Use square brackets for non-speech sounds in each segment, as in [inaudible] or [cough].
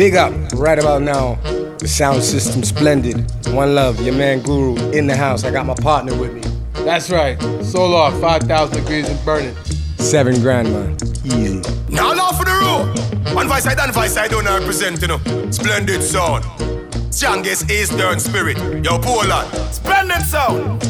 Big up right about now. The sound system splendid. One love, your man Guru in the house. I got my partner with me. That's right. Solar, 5,000 degrees and burning. Seven grand, man. Easy. Now, now for the road. One voice side and voice side don't represent, you know. Splendid sound. Strongest Eastern spirit. Yo, Poland. Splendid sound.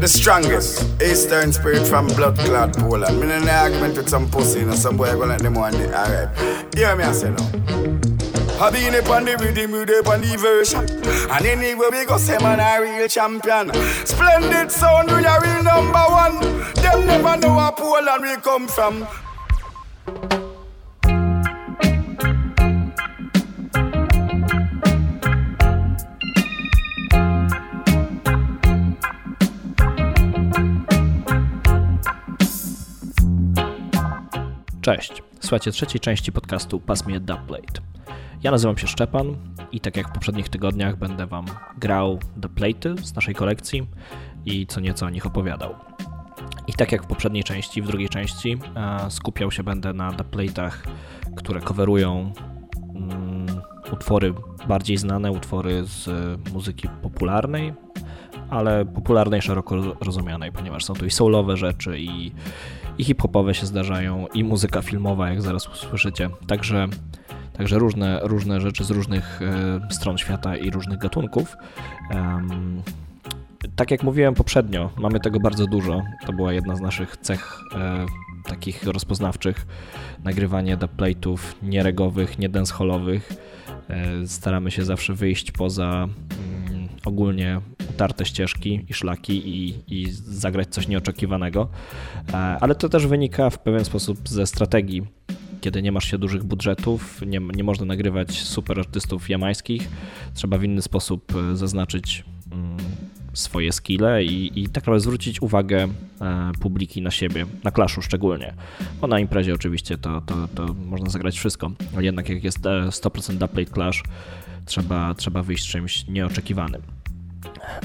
The strongest Eastern spirit from blood clot Poland. Me in an argument with some pussy, you know, some boy gonna let them one day. Alright. Hear me, I say no. I been up on the rhythm, we up on the version. And anyway, we go say man a real champion. Splendid sound, we a real number one. Them never know where Poland we come from. Cześć, słuchajcie trzeciej części podcastu Pass Me a. Ja nazywam się Szczepan i tak jak w poprzednich tygodniach będę Wam grał dubplaty z naszej kolekcji i co nieco o nich opowiadał. I tak jak w poprzedniej części, w drugiej części e, skupiał się będę na dubplatach, które coverują mm, utwory bardziej znane, utwory z muzyki popularnej, ale popularnej, szeroko rozumianej, ponieważ są tu i soulowe rzeczy, i, i hip-hopowe się zdarzają, i muzyka filmowa, jak zaraz usłyszycie. Także, także różne, różne rzeczy z różnych e, stron świata i różnych gatunków. Um, tak jak mówiłem poprzednio, mamy tego bardzo dużo. To była jedna z naszych cech e, takich rozpoznawczych. Nagrywanie dubplate'ów nieregowych, nie dancehallowych. E, staramy się zawsze wyjść poza mm, ogólnie utarte ścieżki i szlaki i, i zagrać coś nieoczekiwanego. E, ale to też wynika w pewien sposób ze strategii. Kiedy nie masz się dużych budżetów, nie, nie można nagrywać super artystów jamańskich, trzeba w inny sposób e, zaznaczyć mm, swoje skille i, i tak naprawdę zwrócić uwagę e, publiki na siebie, na klaszu szczególnie. Bo na imprezie oczywiście to, to, to można zagrać wszystko, ale jednak jak jest 100% dubplate clash, trzeba, trzeba wyjść czymś nieoczekiwanym.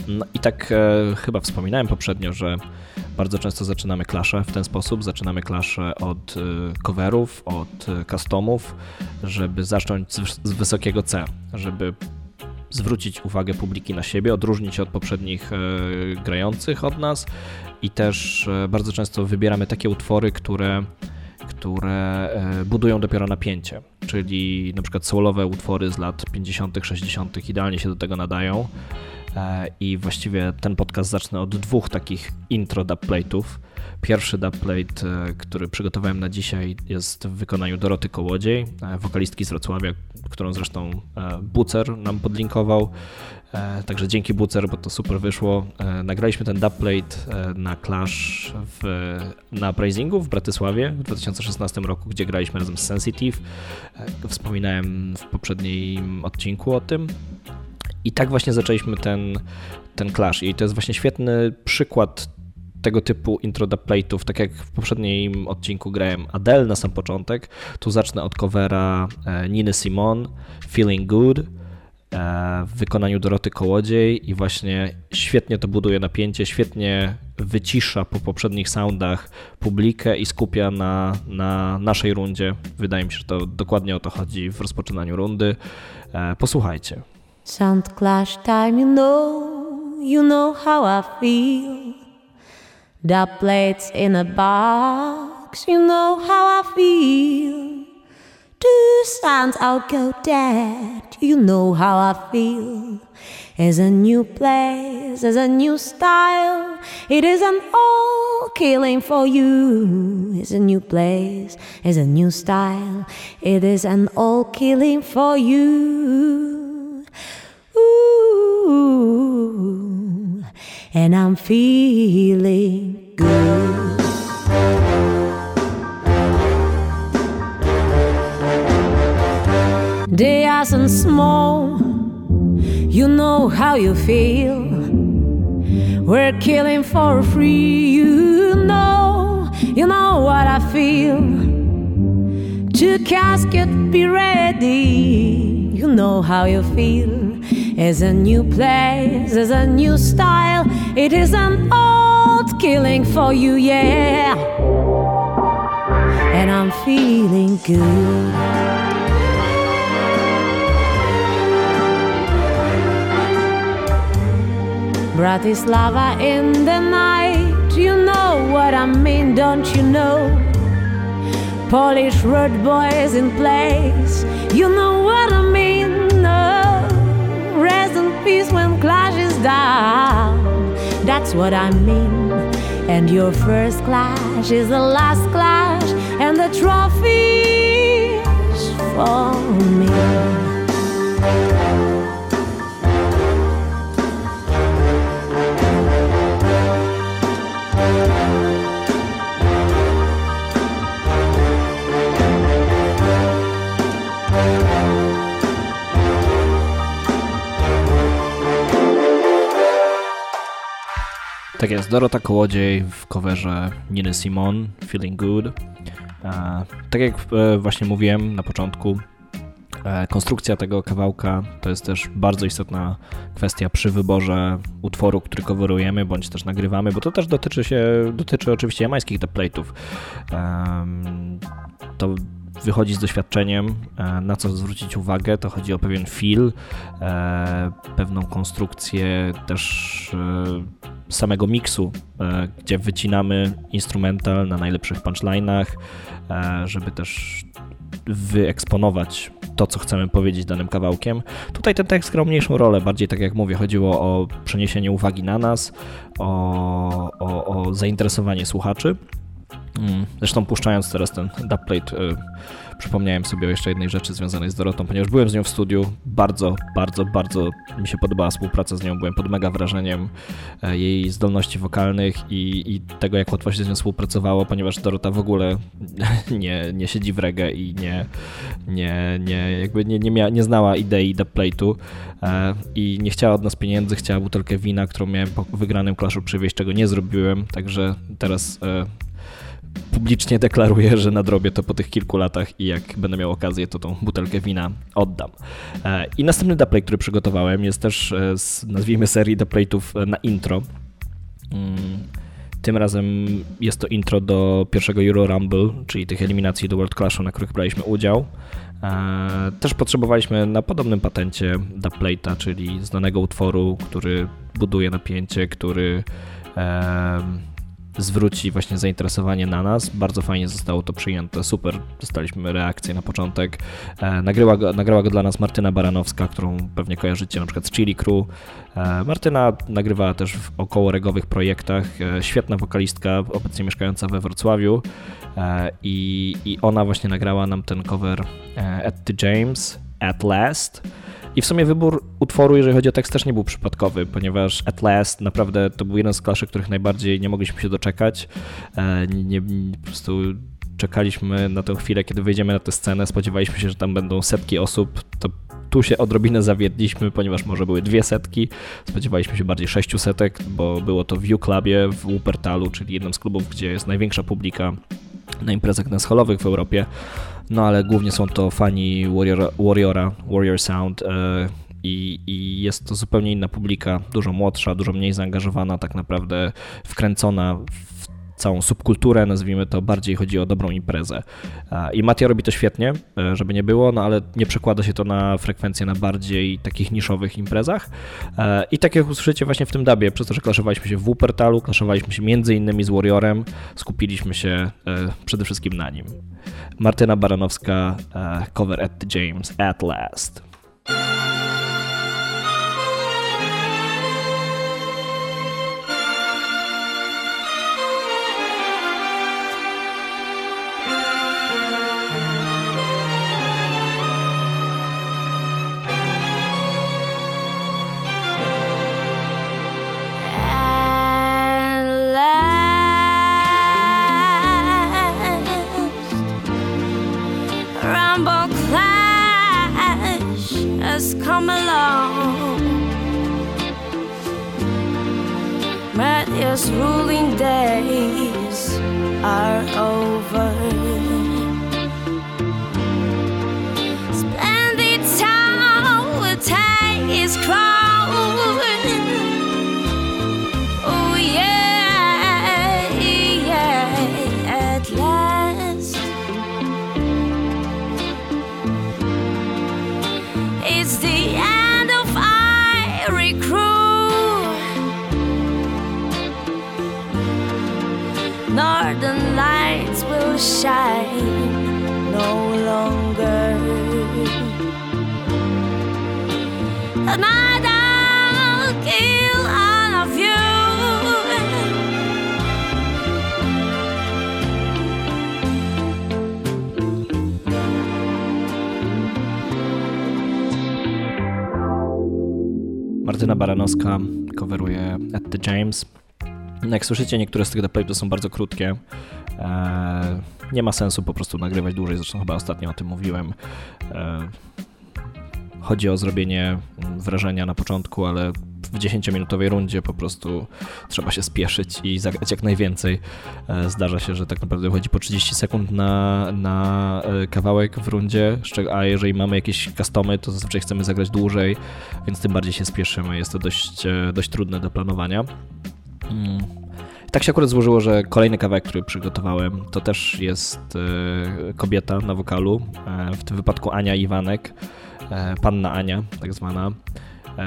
No i tak e, chyba wspominałem poprzednio, że bardzo często zaczynamy klasze w ten sposób. Zaczynamy klasze od e, coverów, od e, customów, żeby zacząć z, z wysokiego C, żeby zwrócić uwagę publiki na siebie, odróżnić się od poprzednich e, grających od nas i też e, bardzo często wybieramy takie utwory, które które budują dopiero napięcie, czyli na przykład soulowe utwory z lat 50., 60. idealnie się do tego nadają. I właściwie ten podcast zacznę od dwóch takich intro dubplate'ów. Pierwszy dubplate, który przygotowałem na dzisiaj, jest w wykonaniu Doroty Kołodziej, wokalistki z Wrocławia, którą zresztą Bucer nam podlinkował. Także dzięki Bucer, bo to super wyszło. Nagraliśmy ten dubplate na Clash w, na Prizingu w Bratysławie w 2016 roku, gdzie graliśmy razem z Sensitive. Wspominałem w poprzednim odcinku o tym. I tak właśnie zaczęliśmy ten, ten clash. I to jest właśnie świetny przykład tego typu intro dubplate'ów, tak jak w poprzednim odcinku grałem Adele na sam początek, tu zacznę od covera e, Niny Simon, Feeling Good, e, w wykonaniu Doroty Kołodziej i właśnie świetnie to buduje napięcie, świetnie wycisza po poprzednich soundach publikę i skupia na, na naszej rundzie. Wydaje mi się, że to dokładnie o to chodzi w rozpoczynaniu rundy. E, posłuchajcie. Sound clash time, you know, you know how I feel. The plates in a box, you know how I feel. Two sounds out go dead, you know how I feel. It's a new place, it's a new style. It is an all killing for you. It's a new place, it's a new style. It is an all killing for you. And I'm feeling good. They aren't small, you know how you feel. We're killing for free, you know, you know what I feel. To casket, be ready, you know how you feel is a new place, is a new style. It is an old killing for you, yeah. And I'm feeling good. Bratislava in the night, you know what I mean, don't you know? Polish road boys in place, you know what I peace when clash is down. That's what I mean. And your first clash is the last clash, and the trophy's for me. Tak jest, Dorota Kołodziej w coverze Niny Simon, Feeling Good. E, tak jak e, właśnie mówiłem na początku, e, konstrukcja tego kawałka to jest też bardzo istotna kwestia przy wyborze utworu, który coverujemy, bądź też nagrywamy, bo to też dotyczy się, dotyczy oczywiście jamańskich dubplate'ów. To wychodzi z doświadczeniem, na co zwrócić uwagę, to chodzi o pewien feel, pewną konstrukcję też samego miksu, e, gdzie wycinamy instrumental na najlepszych punchline'ach, e, żeby też wyeksponować to, co chcemy powiedzieć danym kawałkiem. Tutaj ten tekst grał mniejszą rolę, bardziej tak jak mówię, chodziło o przeniesienie uwagi na nas, o, o, o zainteresowanie słuchaczy. Mm, zresztą puszczając teraz ten dubplate e, przypomniałem sobie o jeszcze jednej rzeczy związanej z Dorotą, ponieważ byłem z nią w studiu. Bardzo, bardzo, bardzo mi się podobała współpraca z nią. Byłem pod mega wrażeniem e, jej zdolności wokalnych i, i tego, jak łatwo się z nią współpracowało, ponieważ Dorota w ogóle [laughs] nie, nie siedzi w reggae i nie, nie, nie, jakby nie, nie, miała, nie znała idei dubplate'u e, i nie chciała od nas pieniędzy, chciała butelkę wina, którą miałem po wygranym klaszu przywieźć, czego nie zrobiłem, także teraz e, publicznie deklaruję, że nadrobię to po tych kilku latach i jak będę miał okazję, to tą butelkę wina oddam. E, I następny dubplate, który przygotowałem, jest też e, z, nazwijmy serii dubplate'ów e, na intro. Mm, tym razem jest to intro do pierwszego Euro Rumble, czyli tych eliminacji do World Clashu, na których braliśmy udział. Też potrzebowaliśmy na podobnym patencie dubplate'a, czyli znanego utworu, który buduje napięcie, który zwróci właśnie zainteresowanie na nas. Bardzo fajnie zostało to przyjęte, super. Dostaliśmy reakcję na początek. E, nagryła, go, nagrała go dla nas Martyna Baranowska, którą pewnie kojarzycie na przykład z Chili Crew. E, Martyna nagrywała też w około regowych projektach. E, świetna wokalistka, obecnie mieszkająca we Wrocławiu. I, I ona właśnie nagrała nam ten cover At the James, At Last. I w sumie wybór utworu, jeżeli chodzi o tekst, też nie był przypadkowy, ponieważ At Last naprawdę to był jeden z klaszy, których najbardziej nie mogliśmy się doczekać. E, nie, nie, po prostu czekaliśmy na tę chwilę, kiedy wyjdziemy na tę scenę, spodziewaliśmy się, że tam będą setki osób, to tu się odrobinę zawiedliśmy, ponieważ może były dwie setki, spodziewaliśmy się bardziej sześciu setek, bo było to w U-Clubie w Wuppertalu, czyli jednym z klubów, gdzie jest największa publika na imprezach dancehallowych w Europie no ale głównie są to fani Warrior, Warriora, Warrior Sound e, i, i, jest to zupełnie inna publika, dużo młodsza, dużo mniej zaangażowana, tak naprawdę wkręcona całą subkulturę, nazwijmy to, bardziej chodzi o dobrą imprezę. I Matia robi to świetnie, e, żeby nie było, no ale nie przekłada się to na frekwencję na bardziej takich niszowych imprezach. E, I tak jak usłyszycie właśnie w tym dubie, przez to, że klaszowaliśmy się w Wuppertalu, klaszowaliśmy się między innymi z Warriorem, skupiliśmy się e, przede wszystkim na nim. Martyna Baranowska, cover at the James, at last. His ruling days are over. Shine no longer. And kill all of you. Martyna Baranowska coveruje At the James. No jak słyszycie, niektóre z tych dubplate'ów są bardzo krótkie. Eee, nie ma sensu po prostu nagrywać dłużej, zresztą chyba ostatnio o tym mówiłem. Eee, chodzi o zrobienie wrażenia na początku, ale w 10-minutowej rundzie po prostu trzeba się spieszyć i zagrać jak najwięcej. E, Zdarza się, że tak naprawdę chodzi po 30 sekund na, na e, kawałek w rundzie, a jeżeli mamy jakieś customy, to zazwyczaj chcemy zagrać dłużej, więc tym bardziej się spieszymy. Jest to dość, e, dość trudne do planowania. Tak się akurat złożyło, że kolejny kawałek, który przygotowałem, to też jest e, kobieta na wokalu, e, w tym wypadku Ania Iwanek, e, panna Ania tak zwana,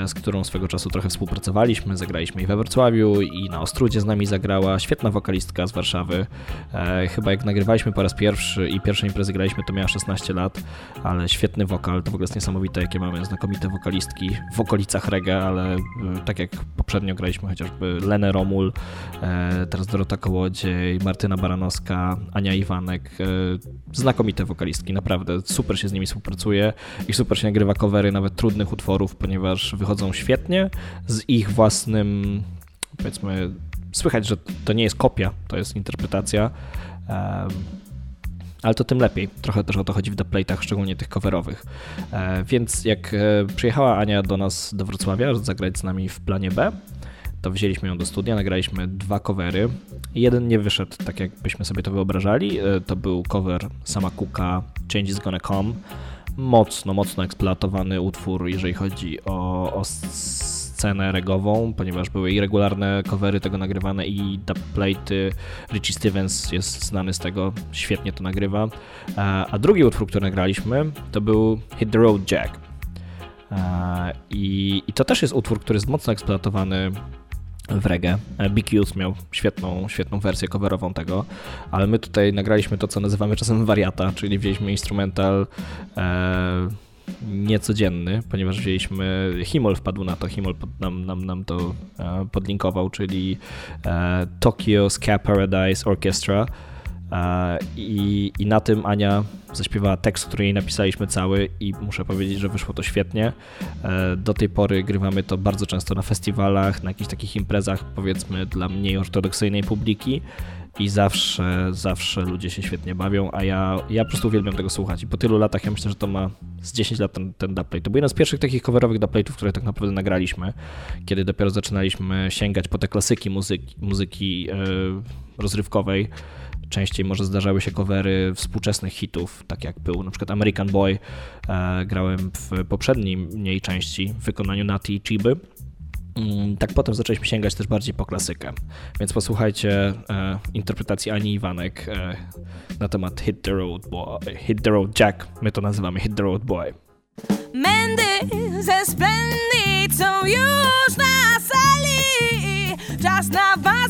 z którą swego czasu trochę współpracowaliśmy, zagraliśmy jej we Wrocławiu i na Ostrudzie z nami zagrała, świetna wokalistka z Warszawy. E, Chyba jak nagrywaliśmy po raz pierwszy i pierwsze imprezy graliśmy, to miała 16 lat, ale świetny wokal, to w ogóle jest niesamowite, jakie mamy znakomite wokalistki w okolicach reggae, ale e, tak jak poprzednio graliśmy chociażby Lenę Romul, e, teraz Dorota Kołodziej, Martyna Baranowska, Ania Iwanek, e, znakomite wokalistki, naprawdę super się z nimi współpracuje i super się nagrywa covery nawet trudnych utworów, ponieważ wychodzą świetnie z ich własnym, powiedzmy, słychać, że to nie jest kopia, to jest interpretacja. ale to tym lepiej. Trochę też o to chodzi w dubplate'ach, szczególnie tych coverowych. E, więc jak e, przyjechała Ania do nas do Wrocławia zagrać z nami w planie B, to wzięliśmy ją do studia, nagraliśmy dwa covery. Jeden nie wyszedł tak, jakbyśmy sobie to wyobrażali. E, To był cover sama Cooka Change is Gonna Come. Mocno, mocno eksploatowany utwór, jeżeli chodzi o, o scenę regową, ponieważ były i regularne covery tego nagrywane i dubplate'y. Richie Stevens jest znany z tego, świetnie to nagrywa. A a drugi utwór, który nagraliśmy, to był Hit the Road Jack. E, I, I to też jest utwór, który jest mocno eksploatowany w reggae. E, Big Youth miał świetną, świetną wersję coverową tego, ale my tutaj nagraliśmy to, co nazywamy czasem wariata, czyli wzięliśmy instrumental e, niecodzienny, ponieważ wzięliśmy, Himol wpadł na to, Himol pod, nam, nam, nam to e, podlinkował, czyli e, Tokyo Ska Paradise Orchestra, I, I na tym Ania zaśpiewała tekst, który jej napisaliśmy cały i muszę powiedzieć, że wyszło to świetnie. E, Do tej pory grywamy to bardzo często na festiwalach, na jakichś takich imprezach powiedzmy dla mniej ortodoksyjnej publiki i zawsze, zawsze ludzie się świetnie bawią, a ja, ja po prostu uwielbiam tego słuchać i po tylu latach ja myślę, że to ma z 10 lat ten, ten dubplate. To był jeden z pierwszych takich coverowych dubplate'ów, które tak naprawdę nagraliśmy, kiedy dopiero zaczynaliśmy sięgać po te klasyki muzyki, muzyki e, rozrywkowej. Częściej może zdarzały się covery współczesnych hitów, tak jak był na przykład American Boy. E, grałem w poprzedniej części w wykonaniu Nati i Chiby. Mm, Tak potem zaczęliśmy sięgać też bardziej po klasykę. Więc posłuchajcie e, interpretacji Ani Iwanek e, na temat Hit the Road Boy, Hit the Road Jack. My to nazywamy Hit the Road Boy. Mendy ze Splendid są już na sali Czas na boje,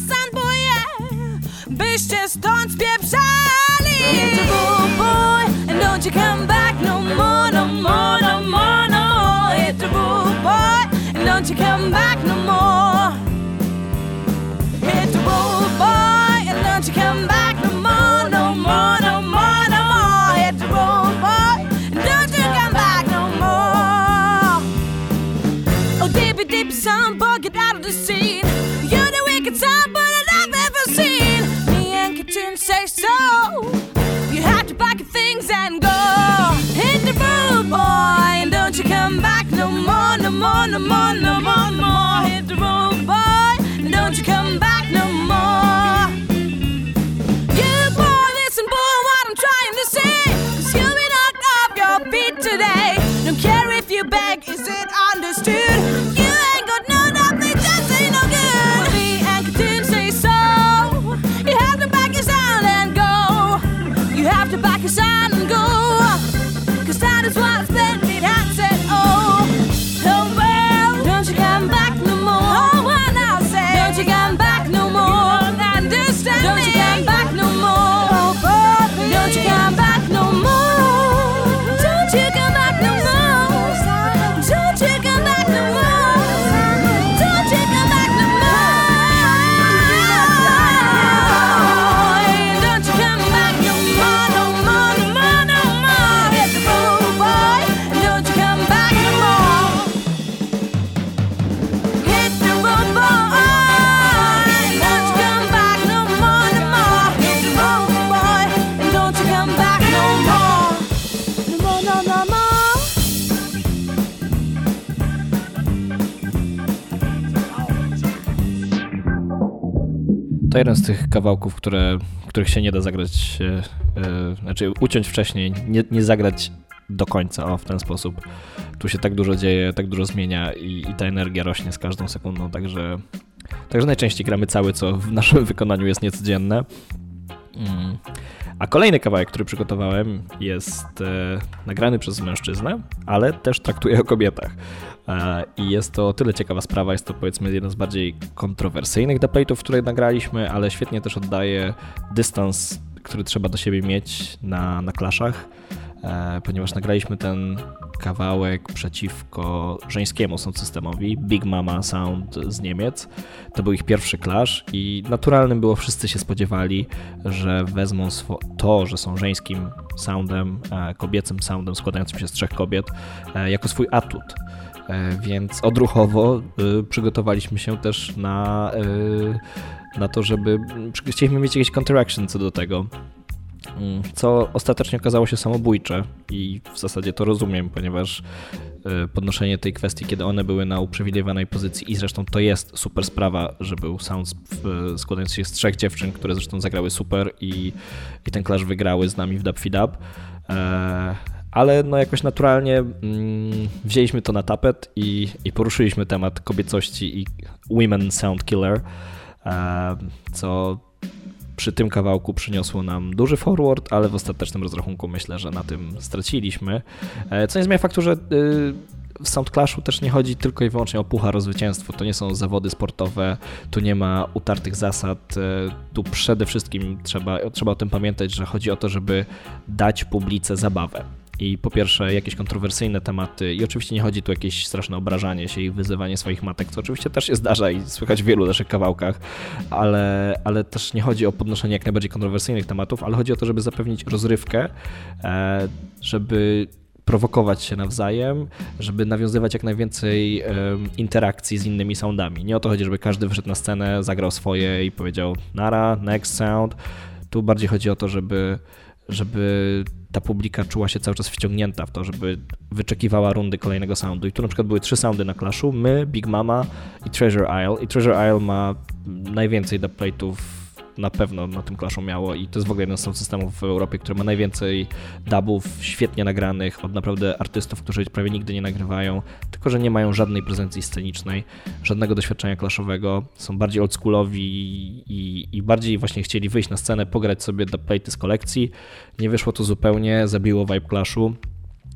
byście stąd spieprzali! Hit the road boy, and don't you come back no more, no more, no more, no more. Hit the road boy, and don't you come back no more Road, boy, and don't you come back no more, no more, no more, no more, no more. Hit the road, boy, and don't you come back no more. You boy, listen, boy, what I'm trying to say. Cause you'll be knocked off your feet today. Don't care if you beg, is it Z tych kawałków, które, których się nie da zagrać, yy, znaczy uciąć wcześniej, nie, nie zagrać do końca, o, w ten sposób. Tu się tak dużo dzieje, tak dużo zmienia i, i ta energia rośnie z każdą sekundą, także, także najczęściej gramy cały, co w naszym [laughs] wykonaniu jest niecodzienne. Mm. A kolejny kawałek, który przygotowałem, jest e, nagrany przez mężczyznę, ale też traktuje o kobietach. E, I jest to tyle ciekawa sprawa, jest to powiedzmy jeden z bardziej kontrowersyjnych dubplate'ów, które nagraliśmy, ale świetnie też oddaje dystans, który trzeba do siebie mieć na, na klaszach. E, ponieważ nagraliśmy ten kawałek przeciwko żeńskiemu sound systemowi, Big Mama Sound z Niemiec. To był ich pierwszy clash i naturalnym było, wszyscy się spodziewali, że wezmą to, że są żeńskim soundem, e, kobiecym soundem składającym się z trzech kobiet, jako swój atut. Więc odruchowo przygotowaliśmy się też na, na to, żeby chcieliśmy mieć jakieś counteraction co do tego. Mm, co ostatecznie okazało się samobójcze i w zasadzie to rozumiem, ponieważ e, podnoszenie tej kwestii, kiedy one były na uprzywilejowanej pozycji i zresztą to jest super sprawa, że był sound składający się z trzech dziewczyn, które zresztą zagrały super i, i ten clash wygrały z nami w Dub Feed Up. Ale no jakoś naturalnie mm, wzięliśmy to na tapet i, i poruszyliśmy temat kobiecości i Women Sound Killer, e, co przy tym kawałku przyniosło nam duży forward, ale w ostatecznym rozrachunku myślę, że na tym straciliśmy. E, co nie zmienia faktu, że y, w Soundclashu też nie chodzi tylko i wyłącznie o puchar o zwycięstwo. To nie są zawody sportowe, tu nie ma utartych zasad. E, tu przede wszystkim trzeba, trzeba o tym pamiętać, że chodzi o to, żeby dać publice zabawę i po pierwsze jakieś kontrowersyjne tematy i oczywiście nie chodzi tu o jakieś straszne obrażanie się i wyzywanie swoich matek, co oczywiście też się zdarza i słychać w wielu naszych kawałkach, ale, ale też nie chodzi o podnoszenie jak najbardziej kontrowersyjnych tematów, ale chodzi o to, żeby zapewnić rozrywkę, e, żeby prowokować się nawzajem, żeby nawiązywać jak najwięcej interakcji z innymi soundami. Nie o to chodzi, żeby każdy wyszedł na scenę, zagrał swoje i powiedział nara, next sound. Tu bardziej chodzi o to, żeby żeby ta publika czuła się cały czas wciągnięta w to, żeby wyczekiwała rundy kolejnego soundu. I tu na przykład były trzy soundy na Clashu, my, Big Mama i Treasure Isle. I Treasure Isle ma najwięcej dubplate'ów na pewno na tym Clashu miało i to jest w ogóle jeden z systemów w Europie, który ma najwięcej dubów świetnie nagranych od naprawdę artystów, którzy prawie nigdy nie nagrywają, tylko że nie mają żadnej prezencji scenicznej, żadnego doświadczenia clashowego, są bardziej oldschoolowi i, i bardziej właśnie chcieli wyjść na scenę, pograć sobie dubplate'y z kolekcji. Nie wyszło to zupełnie, zabiło vibe Clashu.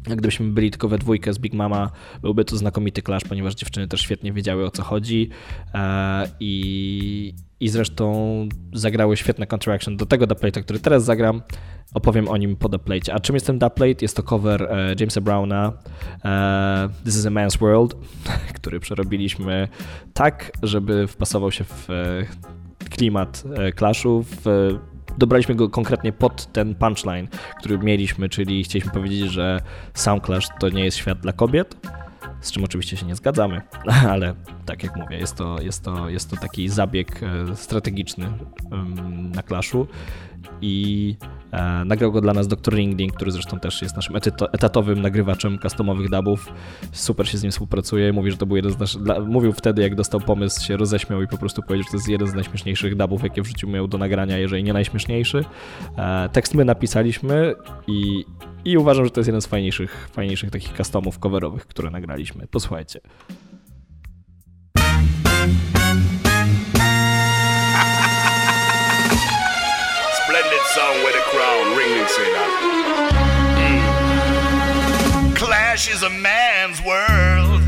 Gdybyśmy byli tylko we dwójkę z Big Mama, byłby to znakomity clash, ponieważ dziewczyny też świetnie wiedziały o co chodzi e, i, i zresztą zagrały świetne counteraction do tego dubplate'a, który teraz zagram. Opowiem o nim po dubplate. A czym jest ten dubplate? Jest to cover e, Jamesa Browna e, This is a Man's World, [laughs] który przerobiliśmy tak, żeby wpasował się w e, klimat e, clashu, w dobraliśmy go konkretnie pod ten punchline, który mieliśmy, czyli chcieliśmy powiedzieć, że Soundclash to nie jest świat dla kobiet, z czym oczywiście się nie zgadzamy, [laughs] ale tak jak mówię, jest to, jest to, jest to taki zabieg e, strategiczny na Clashu i e, nagrał go dla nas dr Ringling, który zresztą też jest naszym etatowym nagrywaczem customowych dubów. Super się z nim współpracuje. Mówi, że to był jeden z naszych. Mówił wtedy, jak dostał pomysł, się roześmiał i po prostu powiedział, że to jest jeden z najśmieszniejszych dubów, jakie w życiu miał do nagrania, jeżeli nie najśmieszniejszy. E, tekst my napisaliśmy i, i uważam, że to jest jeden z fajniejszych, fajniejszych takich customów coverowych, które nagraliśmy. Posłuchajcie. say that. Mm. Clash is a man's world.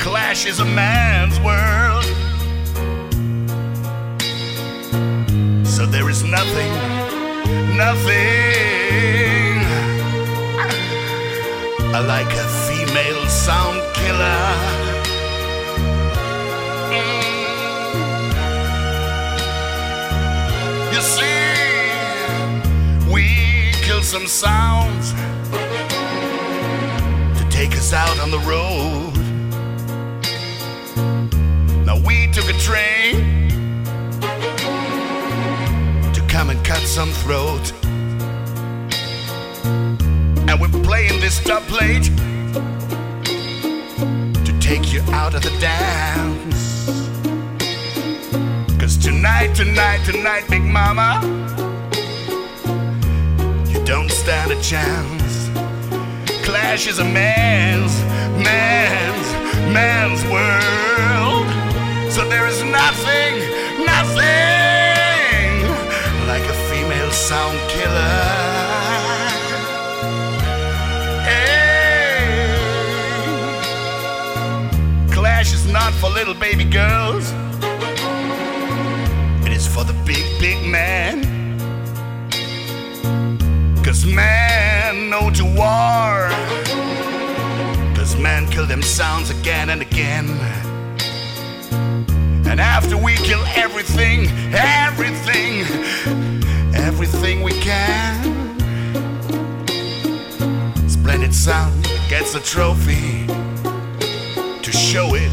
Clash is a man's world. So there is nothing, nothing like a female sound killer. Mm. You see, we kill some sounds to take us out on the road. Now we took a train some throat. And we're playing this top plate to take you out of the dance. Cause tonight, tonight, tonight, Big Mama, you don't stand a chance. Clash is a man's, man's, man's world. So there is nothing, nothing sound killer. Hey. Clash is not for little baby girls. It is for the big, big man. Cause man know to war. Cause man kill them sounds again and again. And after we kill everything, everything, everything we can, Splendid Sound gets a trophy to show it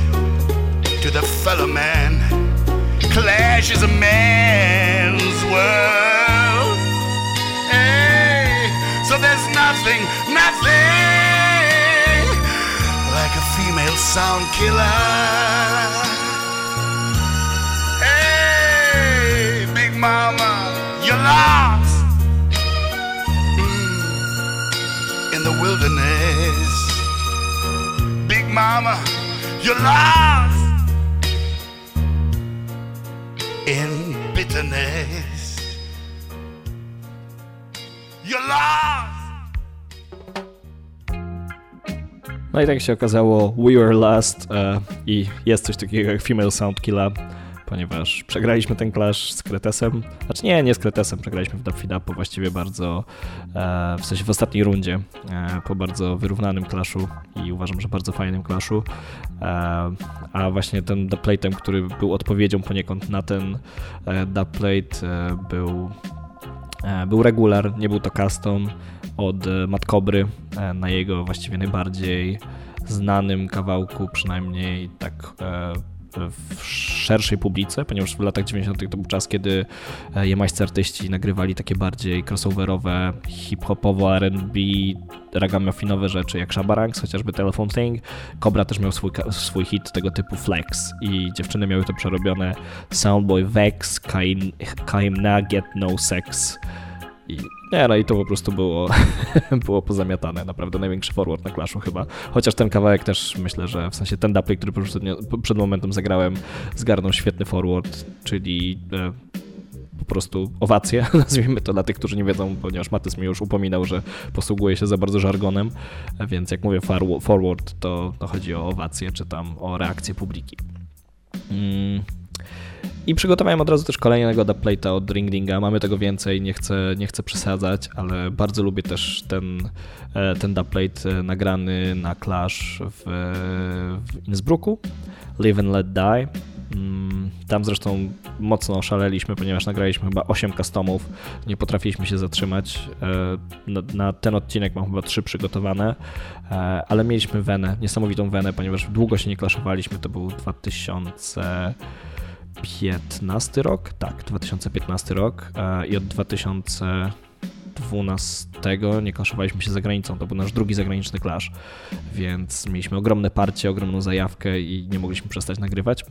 to the fellow man. Clash is a man's world. Hey, so there's nothing, nothing like a female sound killer. You're lost mm, in the wilderness. Big Mama, you're lost in bitterness. You're lost. No i tak się okazało, We Were Last e, i jest coś takiego jak Female Sound Killa, ponieważ przegraliśmy ten clash z Kretesem. Znaczy nie, nie z Kretesem, przegraliśmy w Dapfidapo właściwie bardzo, e, w sensie w ostatniej rundzie, e, po bardzo wyrównanym clashu i uważam, że bardzo fajnym clashu. E, a właśnie ten dubplate'em, który był odpowiedzią poniekąd na ten e, dubplate był Był regular, nie był to custom od Matt na jego właściwie najbardziej znanym kawałku, przynajmniej tak w szerszej publice, ponieważ w latach 90. to był czas, kiedy e, jamańscy artyści nagrywali takie bardziej crossoverowe, hip-hopowo, R&B, ragamuffinowe rzeczy jak Shabarangs, chociażby Telephone Thing. Cobra też miał swój, swój hit tego typu Flex i dziewczyny miały to przerobione Soundboy Vex, Kaim, Kaim Na, Get No Sex. I, nie, no i to po prostu było, [laughs] było pozamiatane. Naprawdę największy forward na Clashu chyba. Chociaż ten kawałek też myślę, że w sensie ten dubplate, który przed, momentem zagrałem, zgarnął świetny forward, czyli e, po prostu owacje, [laughs] nazwijmy to dla tych, którzy nie wiedzą, ponieważ Matys mi już upominał, że posługuje się za bardzo żargonem, więc jak mówię forward, to, to chodzi o owacje, czy tam o reakcję publiki. Mm. I przygotowałem od razu też kolejnego dubplate'a od Ringdinga. Mamy tego więcej, nie chcę, nie chcę przesadzać, ale bardzo lubię też ten, e, ten dubplate e, nagrany na Clash w, w Innsbrucku. Live and Let Die. Mm, Tam zresztą mocno oszaleliśmy, ponieważ nagraliśmy chyba 8 customów. Nie potrafiliśmy się zatrzymać. E, Na, na ten odcinek mam chyba 3 przygotowane, ale mieliśmy wenę, niesamowitą wenę, ponieważ długo się nie klaszowaliśmy. To był 2000. 2015 rok, tak, 2015 rok e, i od 2012 nie klaszowaliśmy się za granicą, to był nasz drugi zagraniczny klasz, więc mieliśmy ogromne parcie, ogromną zajawkę i nie mogliśmy przestać nagrywać.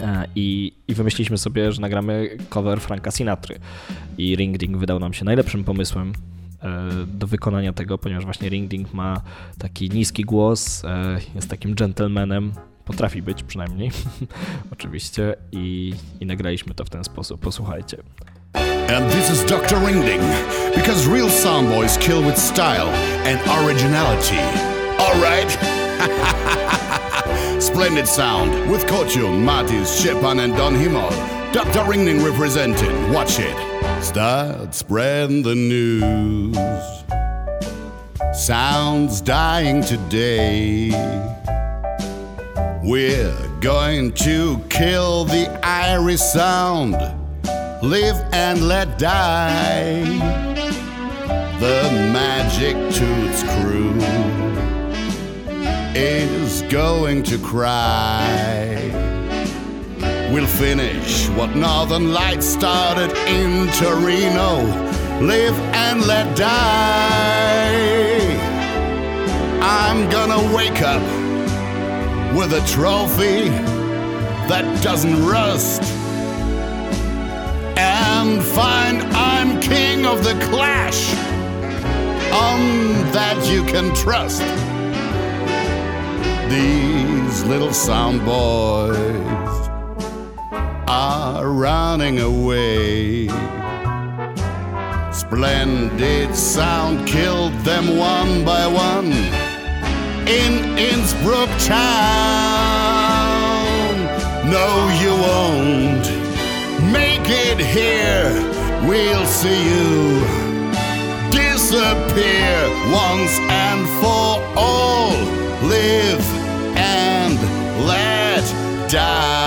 E, I, I wymyśliliśmy sobie, że nagramy cover Franka Sinatry. I Ring Ding wydał nam się najlepszym pomysłem e, do wykonania tego, ponieważ właśnie Ring Ding ma taki niski głos, jest takim gentlemanem, potrafi być przynajmniej, [laughs] oczywiście, i, i nagraliśmy to w ten sposób. Posłuchajcie. And this is Dr. Ringding, because real soundboys kill with style and originality. Alright? [laughs] Splendid sound with Kotun, Martis, Shepan, and Don Himmel. Dr. Ringding representing. Watch it. Start spreading the news. Sounds dying today. We're going to kill the Irish sound. Live and let die. The Magic Toots crew is going to cry. We'll finish what Northern Lights started in Torino. Live and let die. I'm gonna wake up with a trophy that doesn't rust. and find I'm king of the clash. On that you can trust. These little sound boys are running away. Splendid sound killed them one by one in Innsbruck town. No, you won't make it here. We'll see you disappear once and for all. Live and let die.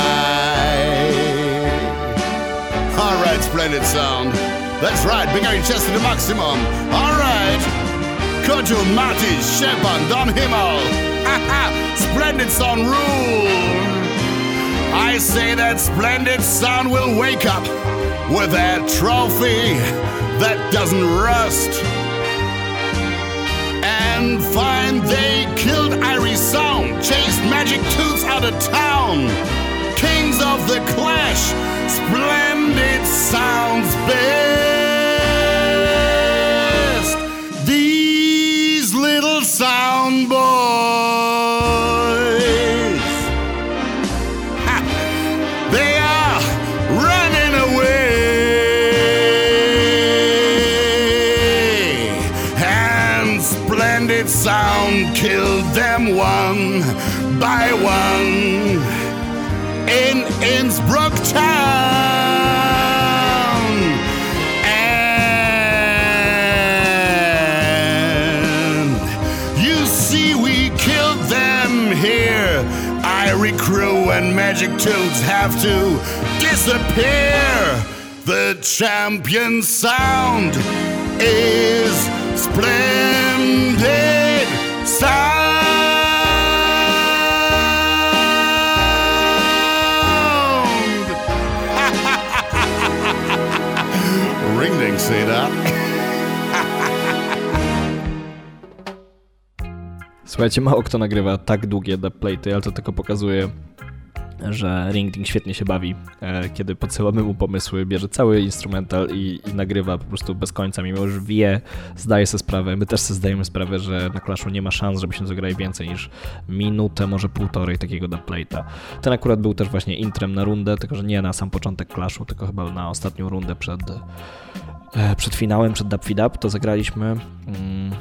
All right, splendid sound. That's right, bring out your chest to the maximum. All right. Kojo, Marty, Shepan, Don Himmel. [laughs] splendid sound rule. I say that splendid sound will wake up with that trophy that doesn't rust. And find they killed Irie Sound, chased Magic Toots out of town. Kings of the Clash, splendid sounds. Boys, ha, they are running away. And splendid sound killed them one Magic Toots have to disappear. The champion sound is splendid sound. [laughs] Ring ding, say that. Słuchajcie, mało kto nagrywa tak długie dubplaty, ale to tylko pokazuje, że Ringding świetnie się bawi, e, kiedy podsyłamy mu pomysły, bierze cały instrumental i, i nagrywa po prostu bez końca, mimo że wie, zdaje sobie sprawę, my też sobie zdajemy sprawę, że na Clashu nie ma szans, żebyśmy zagrali więcej niż minutę, może półtorej takiego dubplata. Ten akurat był też właśnie intrem na rundę, tylko że nie na sam początek Clashu, tylko chyba na ostatnią rundę przed, e, przed finałem, przed Dub Feed Up to zagraliśmy. Mm.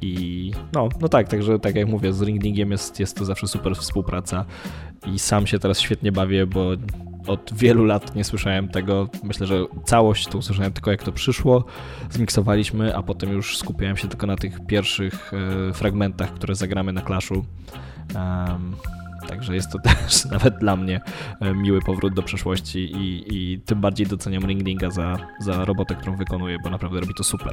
I no, no tak, także tak jak mówię, z Ringdingiem jest, jest to zawsze super współpraca i sam się teraz świetnie bawię, bo od wielu lat nie słyszałem tego. Myślę, że całość to usłyszałem tylko jak to przyszło, zmiksowaliśmy, a potem już skupiałem się tylko na tych pierwszych e, fragmentach, które zagramy na Clashu. Um, Także jest to [laughs] też nawet dla mnie e, miły powrót do przeszłości i, i tym bardziej doceniam Ringdinga za, za robotę, którą wykonuje, bo naprawdę robi to super.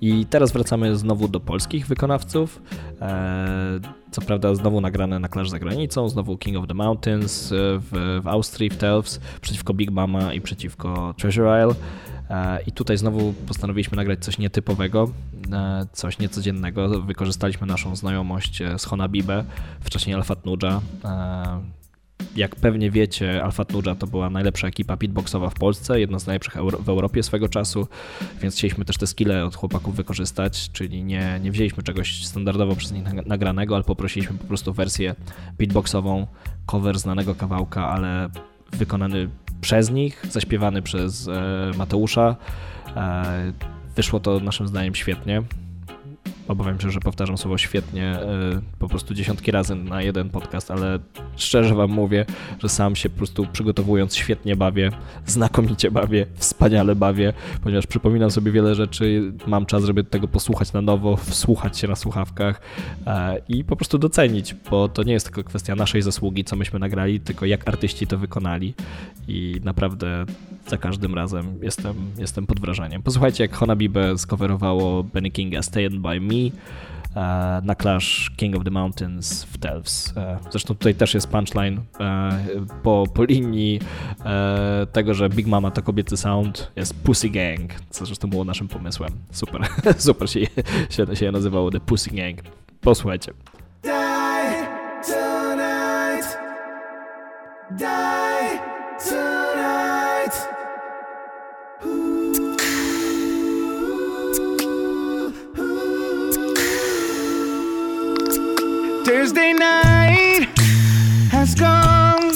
I teraz wracamy znowu do polskich wykonawców. Eee, co prawda znowu nagrane na Clash za granicą, znowu King of the Mountains w, w Austrii, w Telfs, przeciwko Big Mama i przeciwko Treasure Isle. Eee, I tutaj znowu postanowiliśmy nagrać coś nietypowego, coś niecodziennego. Wykorzystaliśmy naszą znajomość z Honabibe, wcześniej Alfat Nuja. Jak pewnie wiecie, Alpha Nuja to była najlepsza ekipa pitboxowa w Polsce, jedna z najlepszych w Europie swego czasu, więc chcieliśmy też te skille od chłopaków wykorzystać, czyli nie, nie wzięliśmy czegoś standardowo przez nich nagranego, ale poprosiliśmy po prostu wersję beatboxową, cover znanego kawałka, ale wykonany przez nich, zaśpiewany przez e, Mateusza. E, wyszło to naszym zdaniem świetnie obawiam się, że powtarzam słowo świetnie po prostu dziesiątki razy na jeden podcast, ale szczerze wam mówię, że sam się po prostu przygotowując świetnie bawię, znakomicie bawię, wspaniale bawię, ponieważ przypominam sobie wiele rzeczy, mam czas, żeby tego posłuchać na nowo, wsłuchać się na słuchawkach i po prostu docenić, bo to nie jest tylko kwestia naszej zasługi, co myśmy nagrali, tylko jak artyści to wykonali. I naprawdę za każdym razem jestem, jestem pod wrażeniem. Posłuchajcie, jak Honabibe skowerowało Benny Kinga Stand By Me na Clash King of the Mountains w Delves. Zresztą tutaj też jest punchline po, po linii tego, że Big Mama to kobiecy sound, jest Pussy Gang, co zresztą było naszym pomysłem. Super, [laughs] super się, się, się nazywało The Pussy Gang. Posłuchajcie. Die tonight, die Thursday night has gone,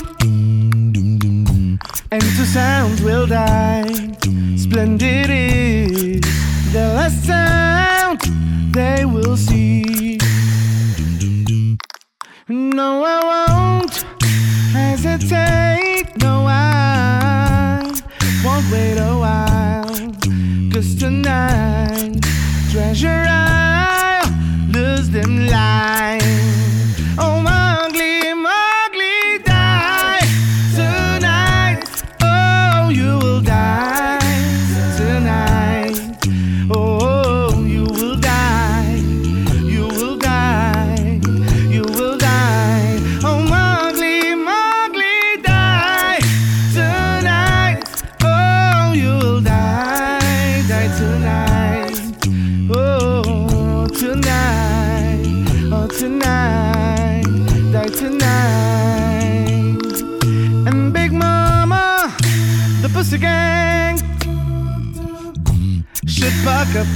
and the sounds will die. Splendid is the last sound they will see. No, I won't hesitate. No, I won't wait a while. Cause tonight, treasure I'll lose them line.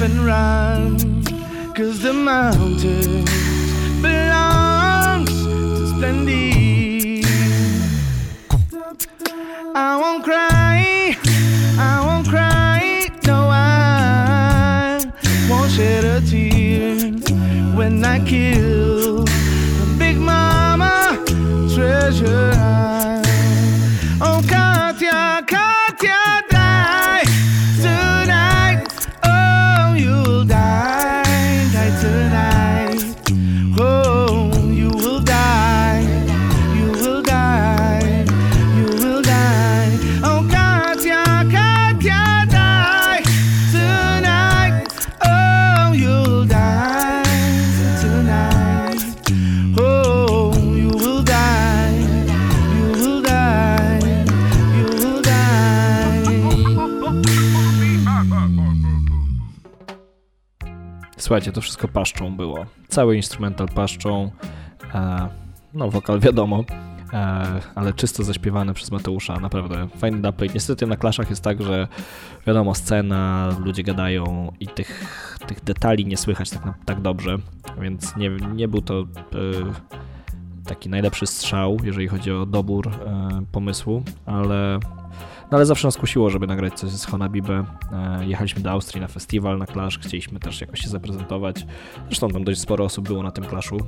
And run. Cause the mountains belongs to Splendid. I won't cry, Słuchajcie, to wszystko paszczą było. Cały instrumental paszczą. E, no, wokal wiadomo, e, ale czysto zaśpiewane przez Mateusza. Naprawdę fajny dubplate. Niestety na klaszach jest tak, że wiadomo, scena, ludzie gadają i tych, tych detali nie słychać tak, tak dobrze, więc nie, nie był to e, taki najlepszy strzał, jeżeli chodzi o dobór e, pomysłu, ale no ale zawsze nas kusiło, żeby nagrać coś z Honabibę. E, Jechaliśmy do Austrii na festiwal, na Clash, chcieliśmy też jakoś się zaprezentować. Zresztą tam dość sporo osób było na tym Clashu, e,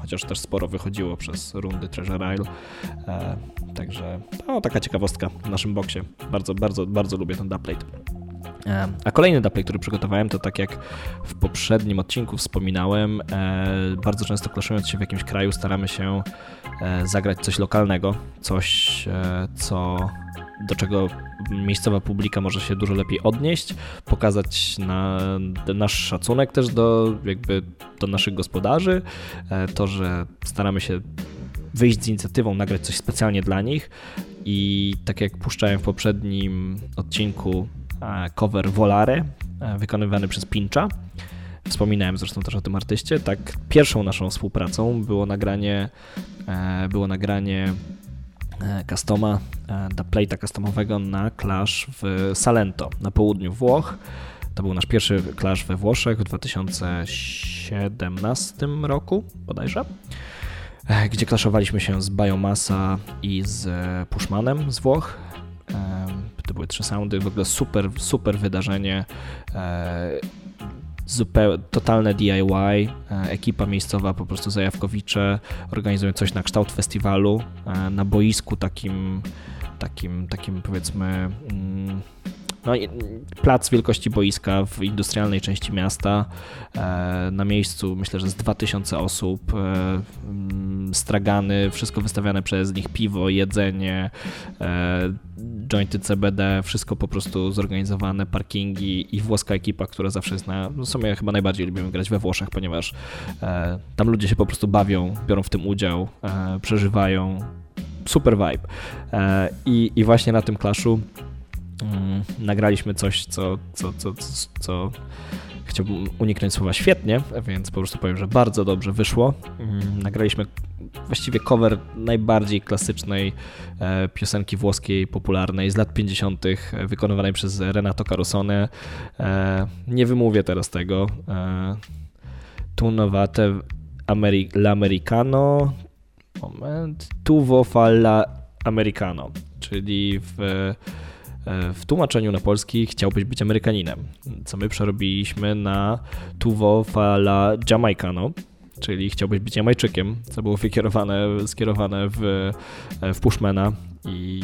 chociaż też sporo wychodziło przez rundy Treasure Isle. E, Także no, taka ciekawostka w naszym boksie. Bardzo, bardzo, bardzo lubię ten dubplate. A kolejny dubplate, który przygotowałem, to tak jak w poprzednim odcinku wspominałem, bardzo często klaszując się w jakimś kraju staramy się zagrać coś lokalnego, coś, co do czego miejscowa publika może się dużo lepiej odnieść, pokazać na nasz szacunek też do jakby do naszych gospodarzy, e, to, że staramy się wyjść z inicjatywą, nagrać coś specjalnie dla nich i tak jak puszczałem w poprzednim odcinku e, cover Volare e, wykonywany przez Pincha, Wspominałem zresztą też o tym artyście. Tak, pierwszą naszą współpracą było nagranie, było nagranie customa, e, dubplate'a customowego na Clash w Salento na południu Włoch. To był nasz pierwszy Clash we Włoszech w 2017 roku bodajże, e, gdzie klaszowaliśmy się z Biomasa i z e, Pushmanem z Włoch. E, To były trzy soundy, w ogóle super, super wydarzenie. Zupełnie totalne DIY, e, ekipa miejscowa, po prostu zajawkowicze organizują coś na kształt festiwalu e, na boisku takim, takim, takim powiedzmy mm, no, plac wielkości boiska w industrialnej części miasta. E, Na miejscu myślę, że z 2000 osób, e, mm, stragany, wszystko wystawiane przez nich, piwo, jedzenie, e, jointy CBD, wszystko po prostu zorganizowane, parkingi i włoska ekipa, która zawsze jest na. No w sumie chyba najbardziej lubimy grać we Włoszech, ponieważ tam ludzie się po prostu bawią, biorą w tym udział, przeżywają. Super vibe. I, I właśnie na tym klaszu nagraliśmy coś, co, co, co, co, chciałbym uniknąć słowa świetnie, więc po prostu powiem, że bardzo dobrze wyszło. Mm, Nagraliśmy właściwie cover najbardziej klasycznej e, piosenki włoskiej popularnej z lat 50., e, wykonywanej przez Renato Carosone. E, nie wymówię teraz tego. E, Tunowate Ameri L'Americano, moment, Tuvo Falla Americano, czyli w, w tłumaczeniu na polski chciałbyś być Amerykaninem, co my przerobiliśmy na Tuvo Falla Jamaicano, czyli chciałbyś być Jamajczykiem, co było skierowane w, e, w Pushmana i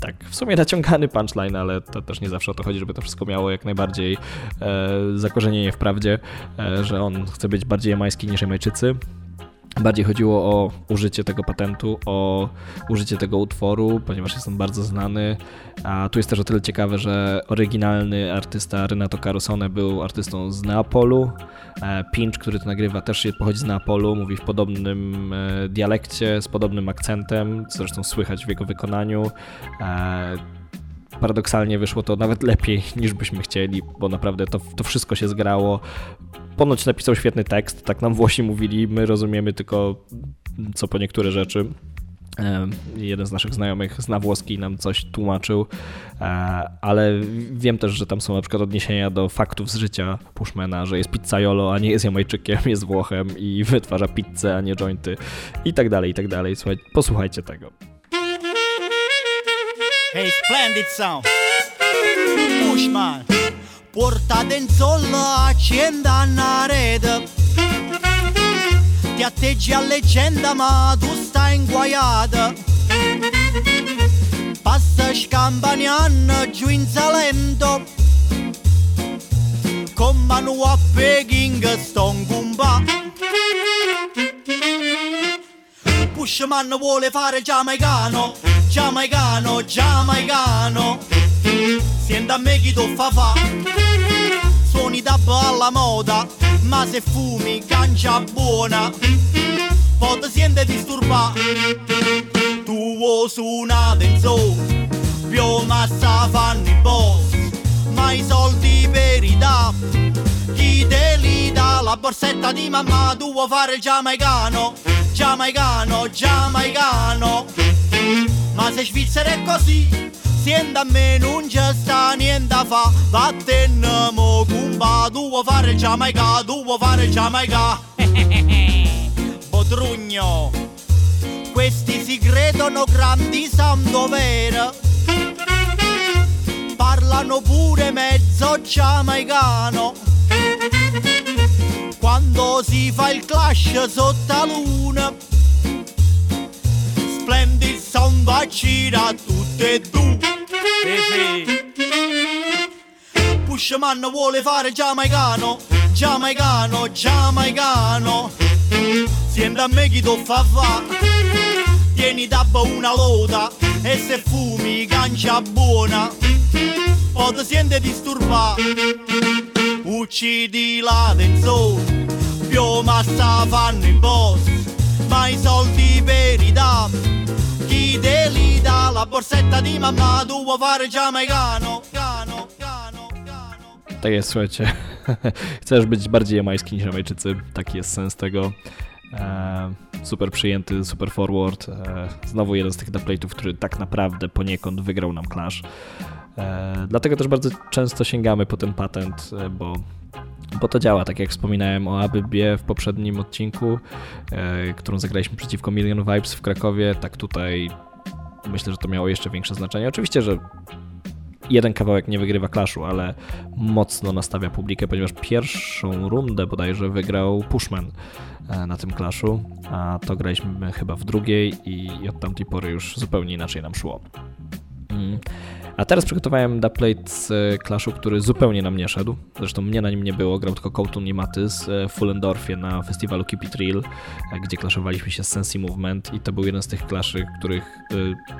tak, w sumie naciągany punchline, ale to też nie zawsze o to chodzi, żeby to wszystko miało jak najbardziej e, zakorzenienie w prawdzie, e, że on chce być bardziej jamański niż Jamajczycy. Bardziej chodziło o użycie tego patentu, o użycie tego utworu, ponieważ jest on bardzo znany. A tu jest też o tyle ciekawe, że oryginalny artysta Renato Carosone był artystą z Neapolu. E, Pinch, który to nagrywa, też pochodzi z Neapolu, mówi w podobnym e, dialekcie, z podobnym akcentem, co zresztą słychać w jego wykonaniu e, paradoksalnie wyszło to nawet lepiej niż byśmy chcieli, bo naprawdę to, to wszystko się zgrało. Ponoć napisał świetny tekst, tak nam Włosi mówili, my rozumiemy tylko co po niektóre rzeczy. Jeden z naszych znajomych zna włoski i nam coś tłumaczył, e, ale wiem też, że tam są na przykład odniesienia do faktów z życia Pushmana, że jest pizzaiolo, a nie jest Jamajczykiem, jest Włochem i wytwarza pizzę, a nie jointy i tak dalej, i tak dalej. Słuchaj, posłuchajcie tego. Hey, splendid sound. Pushman. Porta dentro l'accenda una rete. Ti atteggi a leggenda ma tu stai inguaiata. Passa scampanian giù in Salento. Con mano a Peking sto in gumba. Pushman vuole fare giamaicano, giamaicano, giamaicano. Senta a me chi tu fa fa, suoni da alla moda, ma se fumi cancia buona, poi ti sente disturba. Tu vuoi suonare in so, più massa fanno i boss, ma i soldi per i da. Chi te li dà la borsetta di mamma, tu vuoi fare il giamaicano, giamaicano, giamaicano. Ma se Svizzera è così, sienta a me non c'è sta niente a fa, vattene mo cumba, tu vuoi fare il giamaica, tu vuoi fare il giamaica. [laughs] Bodrugno, questi si credono grandi santo vero, parlano pure mezzo giamaicano. Quando si fa il clash sotto la luna Splendid sound vaccina tutte e due. Pushman vuole fare giamaicano Giamaicano, giamaicano Senta a me chi tu fa fa Tieni dabba una loda E se fumi cancia buona O ti sente disturba Uccidi la tenzone Più massa fanno i boss Ma i soldi per i dam Chi te li dà La borsetta di mamma Tu vuoi fare giamaicano Cano, cano, cano Tak jest, słuchajcie. [laughs] Chcesz być bardziej jamański niż Jamajczycy. Taki jest sens tego. E, super przyjęty, super forward. E, znowu jeden z tych dubplate'ów, który tak naprawdę poniekąd wygrał nam Clash. E, dlatego też bardzo często sięgamy po ten patent, bo, bo to działa. Tak jak wspominałem o Abybie w poprzednim odcinku, którą zagraliśmy przeciwko Million Vibes w Krakowie, tak tutaj myślę, że to miało jeszcze większe znaczenie. Oczywiście, że jeden kawałek nie wygrywa Clashu, ale mocno nastawia publikę, ponieważ pierwszą rundę bodajże wygrał Pushman e, na tym Clashu, a to graliśmy chyba w drugiej i od tamtej pory już zupełnie inaczej nam szło. Mm. A teraz przygotowałem dubplate z e, Clashu, który zupełnie nam nie szedł. Zresztą mnie na nim nie było, grał tylko Kołtun i Matys e, w Fullendorfie na festiwalu Keep It Real, e, gdzie klaszowaliśmy się z Sensi Movement i to był jeden z tych klaszy, których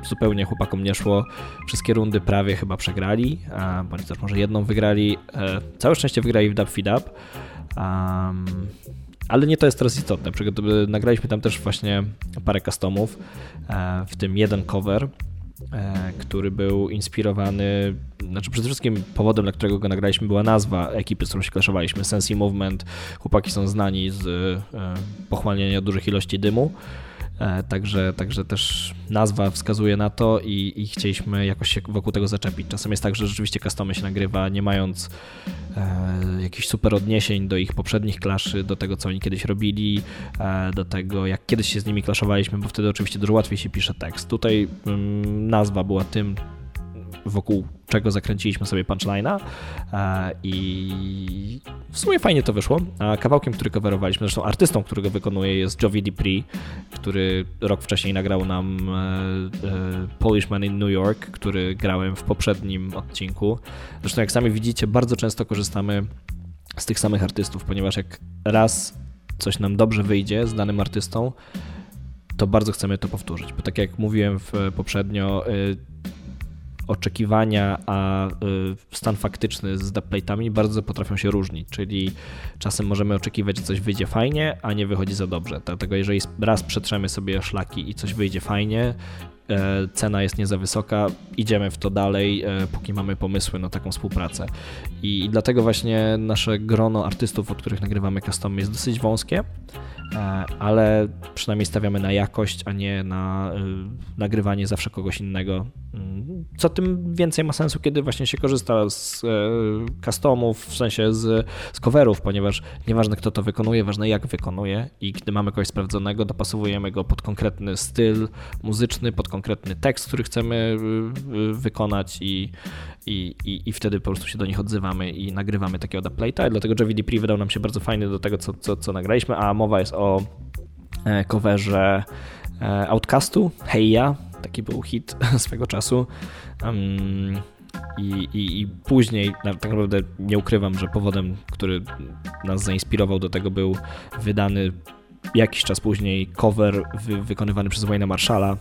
zupełnie chłopakom nie szło. Wszystkie rundy prawie chyba przegrali, bądź też może jedną wygrali. Całe szczęście wygrali w Dub Feed Up. Um, ale nie to jest teraz istotne. Nagraliśmy tam też właśnie parę customów, w tym jeden cover, E, który był inspirowany, znaczy przede wszystkim powodem, dla którego go nagraliśmy, była nazwa ekipy, z którą się klaszowaliśmy, Sensi Movement. Chłopaki są znani z e, pochłaniania dużych ilości dymu. E, także, także też nazwa wskazuje na to i, i chcieliśmy jakoś się wokół tego zaczepić. Czasem jest tak, że rzeczywiście customy się nagrywa nie mając e, jakichś super odniesień do ich poprzednich klaszy, do tego co oni kiedyś robili, e, do tego jak kiedyś się z nimi klaszowaliśmy, bo wtedy oczywiście dużo łatwiej się pisze tekst. Tutaj mm, nazwa była tym, wokół czego zakręciliśmy sobie punchline'a e, i w sumie fajnie to wyszło. A kawałkiem, który coverowaliśmy, zresztą artystą, którego wykonuje jest Jovi Dupree, który rok wcześniej nagrał nam e, e, Polishman in New York, który grałem w poprzednim odcinku. Zresztą jak sami widzicie, bardzo często korzystamy z tych samych artystów, ponieważ jak raz coś nam dobrze wyjdzie z danym artystą, to bardzo chcemy to powtórzyć. Bo tak jak mówiłem poprzednio, oczekiwania, a y, stan faktyczny z dubplate'ami bardzo potrafią się różnić, czyli czasem możemy oczekiwać, że coś wyjdzie fajnie, a nie wychodzi za dobrze. Dlatego jeżeli raz przetrzemy sobie szlaki i coś wyjdzie fajnie, cena jest nie za wysoka, idziemy w to dalej, e, póki mamy pomysły na taką współpracę. I dlatego właśnie nasze grono artystów, od których nagrywamy custom jest dosyć wąskie, e, ale przynajmniej stawiamy na jakość, a nie na nagrywanie zawsze kogoś innego co tym więcej ma sensu, kiedy właśnie się korzysta z e, customów, w sensie z, z coverów, ponieważ nieważne kto to wykonuje, ważne jak wykonuje i gdy mamy kogoś sprawdzonego, dopasowujemy go pod konkretny styl muzyczny, pod konkretny tekst, który chcemy e, wykonać i, i, i, i wtedy po prostu się do nich odzywamy i nagrywamy takiego dubplate'a, dlatego JVD wydał nam się bardzo fajny do tego, co, co, co nagraliśmy, a mowa jest o e, coverze Outcastu, Hey Ja, Taki był hit [laughs] swego czasu. Um, i, i, I, później, tak naprawdę nie ukrywam, że powodem, który nas zainspirował do tego, był wydany jakiś czas później cover wy, wykonywany przez Wayne'a Marshalla.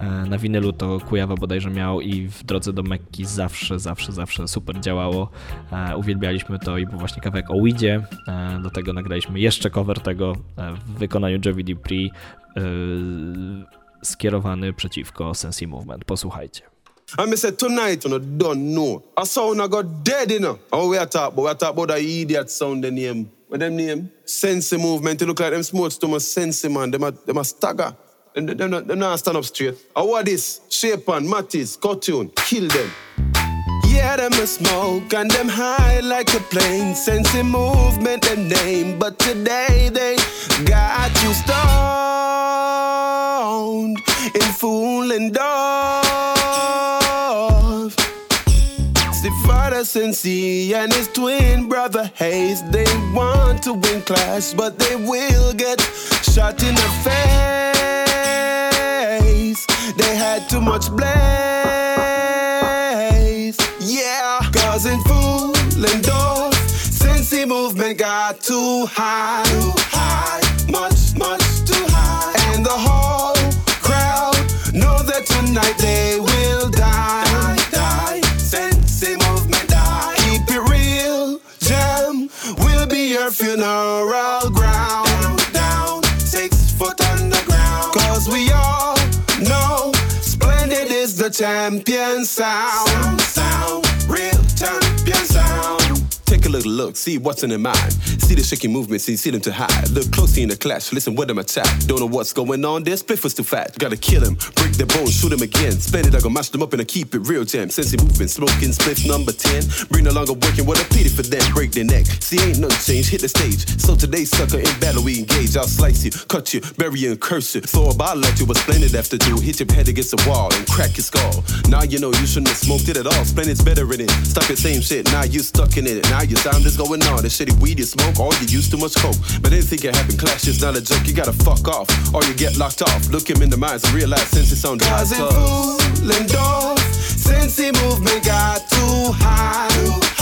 E, na winylu to Kujawa bodajże miał i w drodze do Mekki zawsze, zawsze, zawsze super działało. E, uwielbialiśmy to i był właśnie kawałek o Weedzie. E, do tego nagraliśmy jeszcze cover tego w wykonaniu Jovi Dupree skierowany przeciwko Sensi Movement. Posłuchajcie. I say tonight, you know, don't know. A sound I got dead, you know. Oh, we are talk, but we are talk about that idiot sound, the name. What them name? Sensi movement. You look like them smokes too much sensi, man. Them a, them a stagger. Them, them, them, not stand up straight. Oh, what this? Shape Mattis, cartoon. Kill them. Yeah, them a smoke and them high like a plane. Sensi movement, the name. But today they got you stoned in fool and dove. The father and his twin brother Hayes, they want to win class, but they will get shot in the face. They had too much blaze. Yeah, causing fool and dove. Sensi movement got too high. Too high, much, much too high. And the whole crowd know that tonight they will die. Die, die. Movement die. Keep it real, will be your funeral champion sound. Sound, sound, a little look, see what's in their mind. See the shaky movements, see, see them to hide. Look closely in the clash, listen when them attack. Don't know what's going on, their spliff was too fat. Gotta kill him, break their bones, shoot him again. Splendid, I go mash them up and I keep it real jam. Sensei movement, smoking spliff number 10. Bring no longer working, what a pity for them. Break their neck, see ain't nothing changed, hit the stage. So today, sucker, in battle we engage. I'll slice you, cut you, bury you and curse you. Throw a bottle at you, but splendid after two. Hit your head against the wall and crack your skull. Now you know you shouldn't have smoked it at all. Splendid's better in it. Stop your same shit, now you stuck in it. Now your sound is going on. The shitty weed you smoke, or you use too much coke. But anything can happen, clash is not a joke. You gotta fuck off, or you get locked off. Look him in the eyes and realize since it's on Cause fool and dog, since the movement got too high.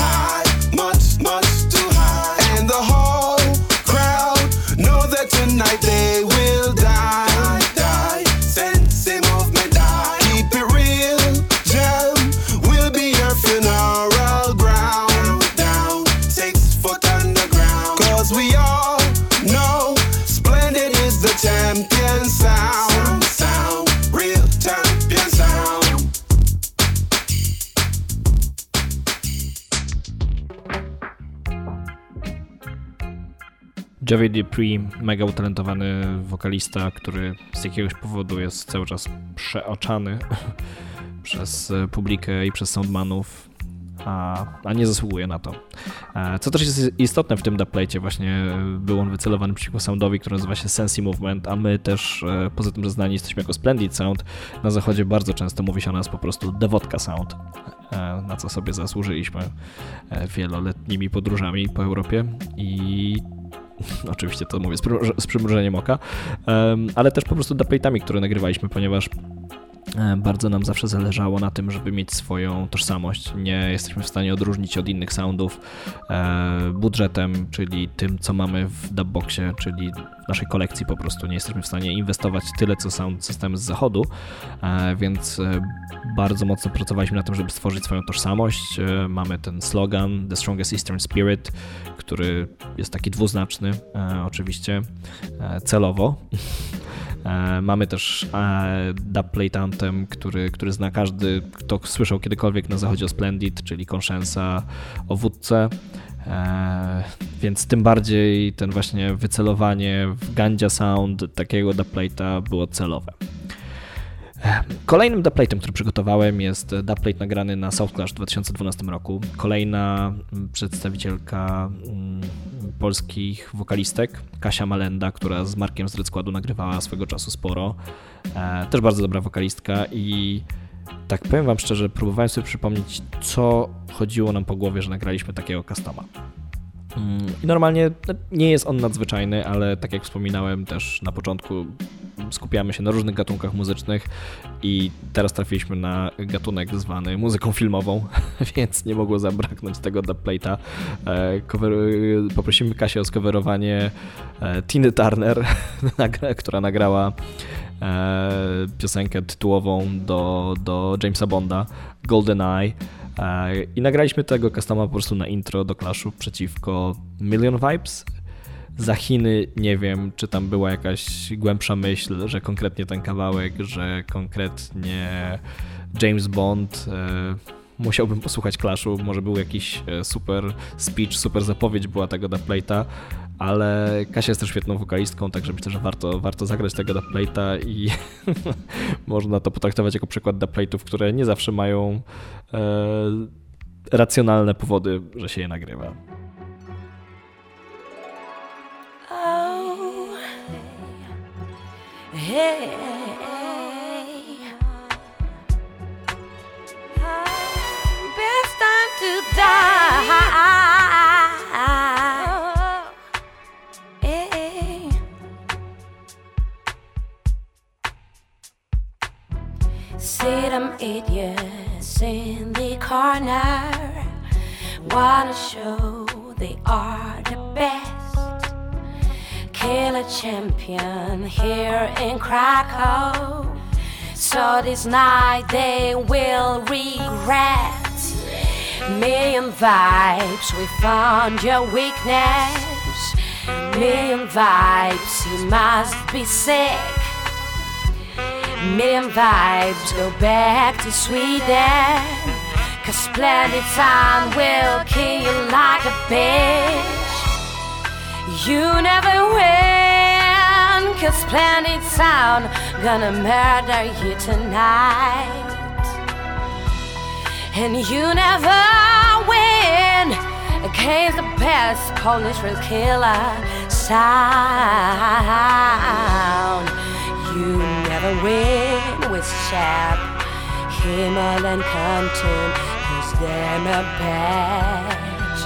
Javi Dupree, mega utalentowany wokalista, który z jakiegoś powodu jest cały czas przeoczany [laughs] przez publikę i przez soundmanów a, a nie zasługuje na to. E, co też jest istotne w tym dubplate, właśnie był on wycelowany przeciwko soundowi, który nazywa się Sensi Movement, a my też, e, poza tym, że znani jesteśmy jako Splendid Sound, na zachodzie bardzo często mówi się o nas po prostu Devotka Sound, e, na co sobie zasłużyliśmy wieloletnimi podróżami po Europie i [laughs] oczywiście to mówię z przymrużeniem oka, ale też po prostu dubplate'ami, które nagrywaliśmy, ponieważ bardzo nam zawsze zależało na tym, żeby mieć swoją tożsamość. Nie jesteśmy w stanie odróżnić od innych soundów e, budżetem, czyli tym, co mamy w dubboxie, czyli naszej kolekcji po prostu. Nie jesteśmy w stanie inwestować tyle, co sound systemy z zachodu, e, więc bardzo mocno pracowaliśmy na tym, żeby stworzyć swoją tożsamość. Mamy ten slogan The Strongest Eastern Spirit, który jest taki dwuznaczny, oczywiście celowo. E, mamy też e, Dubplate Anthem, który, który zna każdy, kto słyszał kiedykolwiek na zachodzie o Splendid, czyli Conscienza o wódce. E, więc tym bardziej ten właśnie wycelowanie w Gandzia Sound takiego dubplate'a było celowe. Kolejnym dubplate'em, który przygotowałem jest dubplate nagrany na South Clash w 2012 roku. Kolejna przedstawicielka mm, polskich wokalistek, Kasia Malenda, która z Markiem z Red Składu nagrywała swego czasu sporo. E, też bardzo dobra wokalistka i tak powiem wam szczerze, próbowałem sobie przypomnieć, co chodziło nam po głowie, że nagraliśmy takiego customa. Mm, I normalnie no, nie jest on nadzwyczajny, ale tak jak wspominałem też na początku, skupiamy się na różnych gatunkach muzycznych i teraz trafiliśmy na gatunek zwany muzyką filmową, [laughs] więc nie mogło zabraknąć tego dubplate'a. E, poprosimy Kasię o skowerowanie e, Tiny Turner, [laughs] która nagrała piosenkę tytułową do, do Jamesa Bonda, Golden Eye. I nagraliśmy tego customa po prostu na intro do Clashu przeciwko Million Vibes. Za Chiny nie wiem, czy tam była jakaś głębsza myśl, że konkretnie ten kawałek, że konkretnie James Bond. E, musiałbym posłuchać Clashu, może był jakiś e, super speech, super zapowiedź była tego dubplate'a, ale Kasia jest też świetną wokalistką, także myślę, że warto, warto zagrać tego dubplate'a i [laughs] można to potraktować jako przykład dubplate'ów, które nie zawsze mają e, racjonalne powody, że się je nagrywa. Oh, hey, best time See them idiots in the corner wanna show they are the best. Kill a champion here in Krakow. So this night they will regret. Million vibes, we found your weakness. Million vibes, you must be sick. Million vibes go back to Sweden. Cause Splendid Town will kill you like a bitch. You never win. Cause Splendid Town gonna murder you tonight. And you never win against the best Polish real killer sound. Never win with them a badge.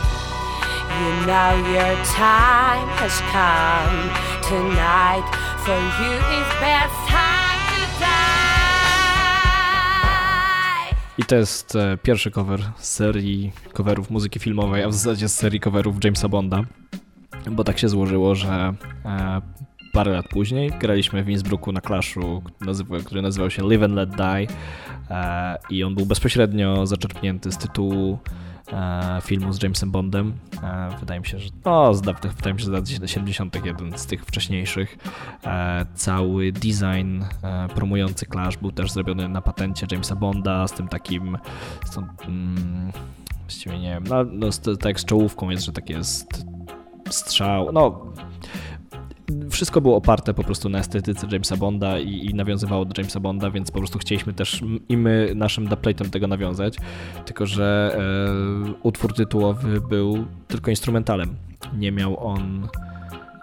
You know your time has come tonight, for you is best time to die. I to jest e, pierwszy cover z serii coverów muzyki filmowej, a w zasadzie z serii coverów Jamesa Bonda bo tak się złożyło, że e, parę lat później. Graliśmy w Innsbrucku na Clashu, który nazywał się Live and Let Die e, i on był bezpośrednio zaczerpnięty z tytułu e, filmu z Jamesem Bondem. E, wydaje mi się, że no, z dawnych, wydaje mi się, że lat 70. jeden z tych wcześniejszych. Cały design promujący Clash był też zrobiony na patencie Jamesa Bonda z tym takim z tą, mm, nie wiem, no, no, tak z czołówką jest, że tak jest strzał, no wszystko było oparte po prostu na estetyce Jamesa Bonda i, i nawiązywało do Jamesa Bonda, więc po prostu chcieliśmy też i my naszym dubplate'em tego nawiązać, tylko że e, utwór tytułowy był tylko instrumentalem. Nie miał on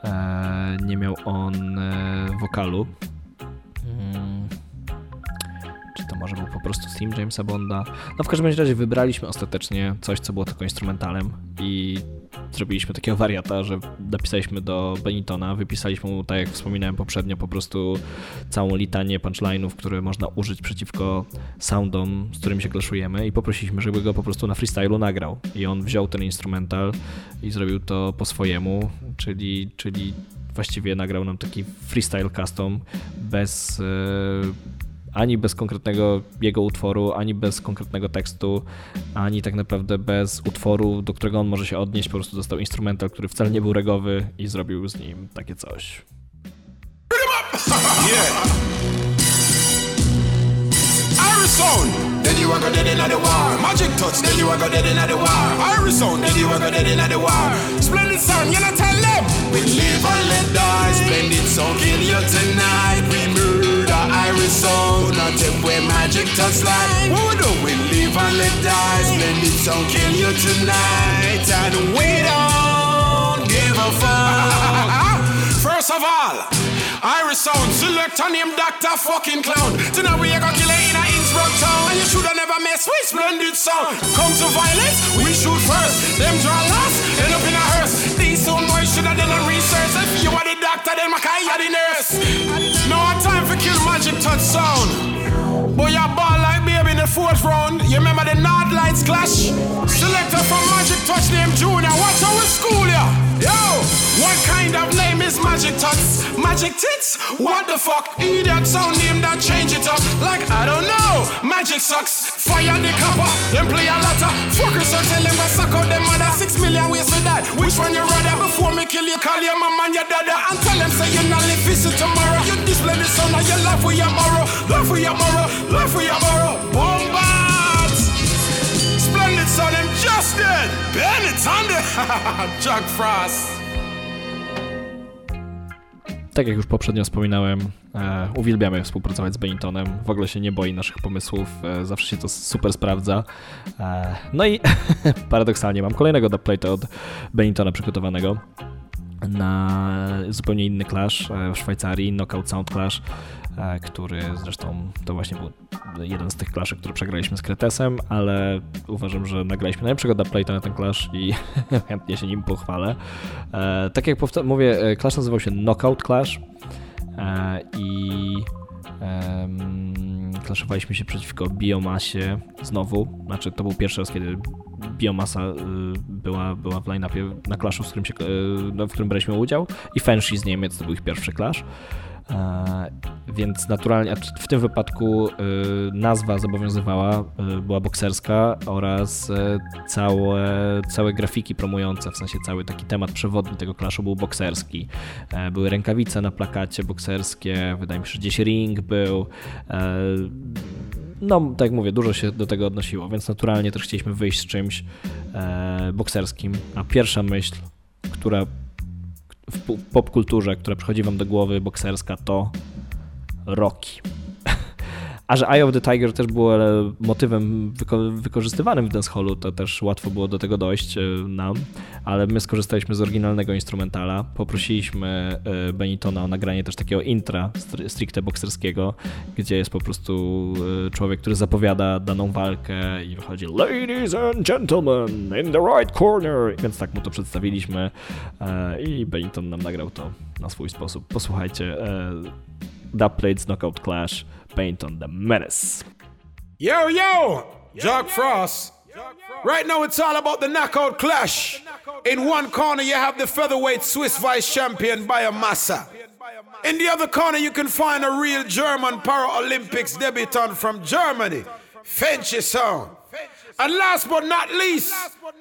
e, nie miał on e, wokalu. Hmm. Czy to może był po prostu Steam Jamesa Bonda? No w każdym razie wybraliśmy ostatecznie coś, co było tylko instrumentalem i zrobiliśmy takiego wariata, że napisaliśmy do Benitona, wypisaliśmy mu, tak jak wspominałem poprzednio, po prostu całą litanię punchline'ów, które można użyć przeciwko soundom, z którymi się klaszujemy i poprosiliśmy, żeby go po prostu na freestylu nagrał. I on wziął ten instrumental i zrobił to po swojemu, czyli, czyli właściwie nagrał nam taki freestyle custom bez e, ani bez konkretnego jego utworu, ani bez konkretnego tekstu, ani tak naprawdę bez utworu, do którego on może się odnieść. Po prostu dostał instrumental, który wcale nie był regowy i zrobił z nim takie coś. them. We live and let die. Splendid kill you tonight. We move iris sound. Not if we magic touch like. What do? We live and let die. Splendid sound kill you tonight. And we don't give a fuck. [laughs] First of all, Iris sound, select a name Dr. fucking clown. Tonight we are gonna kill it in a Innsbruck town. And you shoulda never mess with splendid sound. Come to violence, we shoot first. Them draw last, end up in a hearse. These sound boys shoulda done a research. If you are the doctor, then my are the nurse. Fourth round. You remember the Nord Lights clash? Selector from Magic Touch named Junior. Watch our school, yeah. Yo, what kind of name is Magic Touch? Magic Tits? What the fuck? Idiot sound name that change it up. Like, I don't know. Magic sucks. Fire the copper. Then play a lotta. Fuckers so tell them I suck out them mother. Six million ways for that. Which one you rather? Before me kill you, call your mama and your dada. And tell them say you're not live visit tomorrow. You display the sun and your life with your morrow. Life with your morrow. Life with your morrow. Bombard! Splendid son, Dead! Bennett Thunder! Chuck Frost! Tak jak już poprzednio wspominałem, e, uwielbiamy współpracować z Benitonem. W ogóle się nie boi naszych pomysłów, e, zawsze się to super sprawdza. E, no i [laughs] paradoksalnie mam kolejnego dubplate'a od Benitona przygotowanego na zupełnie inny clash e, w Szwajcarii, Knockout Sound Clash. E, który zresztą to właśnie był jeden z tych claszy, który przegraliśmy z Kretesem, ale uważam, że nagraliśmy najlepszego dubplate'a na ten clash i [laughs] chętnie się nim pochwalę. E, tak jak mówię, e, clash nazywał się Knockout Clash i clashowaliśmy się przeciwko biomasie znowu, znaczy to był pierwszy raz, kiedy biomasa była, była w line-upie na clashu, w którym, się, w którym braliśmy udział i Fenshi z Niemiec to był ich pierwszy clash. E, więc naturalnie w tym wypadku e, nazwa zobowiązywała, e, była bokserska oraz całe, całe grafiki promujące, w sensie cały taki temat przewodni tego klaszu był bokserski. Były rękawice na plakacie bokserskie, wydaje mi się, że gdzieś ring był. No, tak jak mówię, dużo się do tego odnosiło, więc naturalnie też chcieliśmy wyjść z czymś bokserskim. A pierwsza myśl, która w popkulturze, która przychodzi wam do głowy bokserska, to Rocky. A że Eye of the Tiger też było motywem wyko wykorzystywanym w dancehallu, to też łatwo było do tego dojść e, nam, ale my skorzystaliśmy z oryginalnego instrumentala. Poprosiliśmy e, Benitona o nagranie też takiego intra stricte bokserskiego, gdzie jest po prostu e, człowiek, który zapowiada daną walkę i wychodzi Ladies and gentlemen, in the right corner. Więc tak mu to przedstawiliśmy i Beniton nam nagrał to na swój sposób. Posłuchajcie. Dubplates Knockout Clash paint on the menace. Yo, yo, Jock Frost. Right now, it's all about the knockout clash. In one corner, you have the featherweight Swiss vice champion Biomassa. In the other corner, you can find a real German Paralympics debutant from Germany, Fenchie Sound. And last but not least,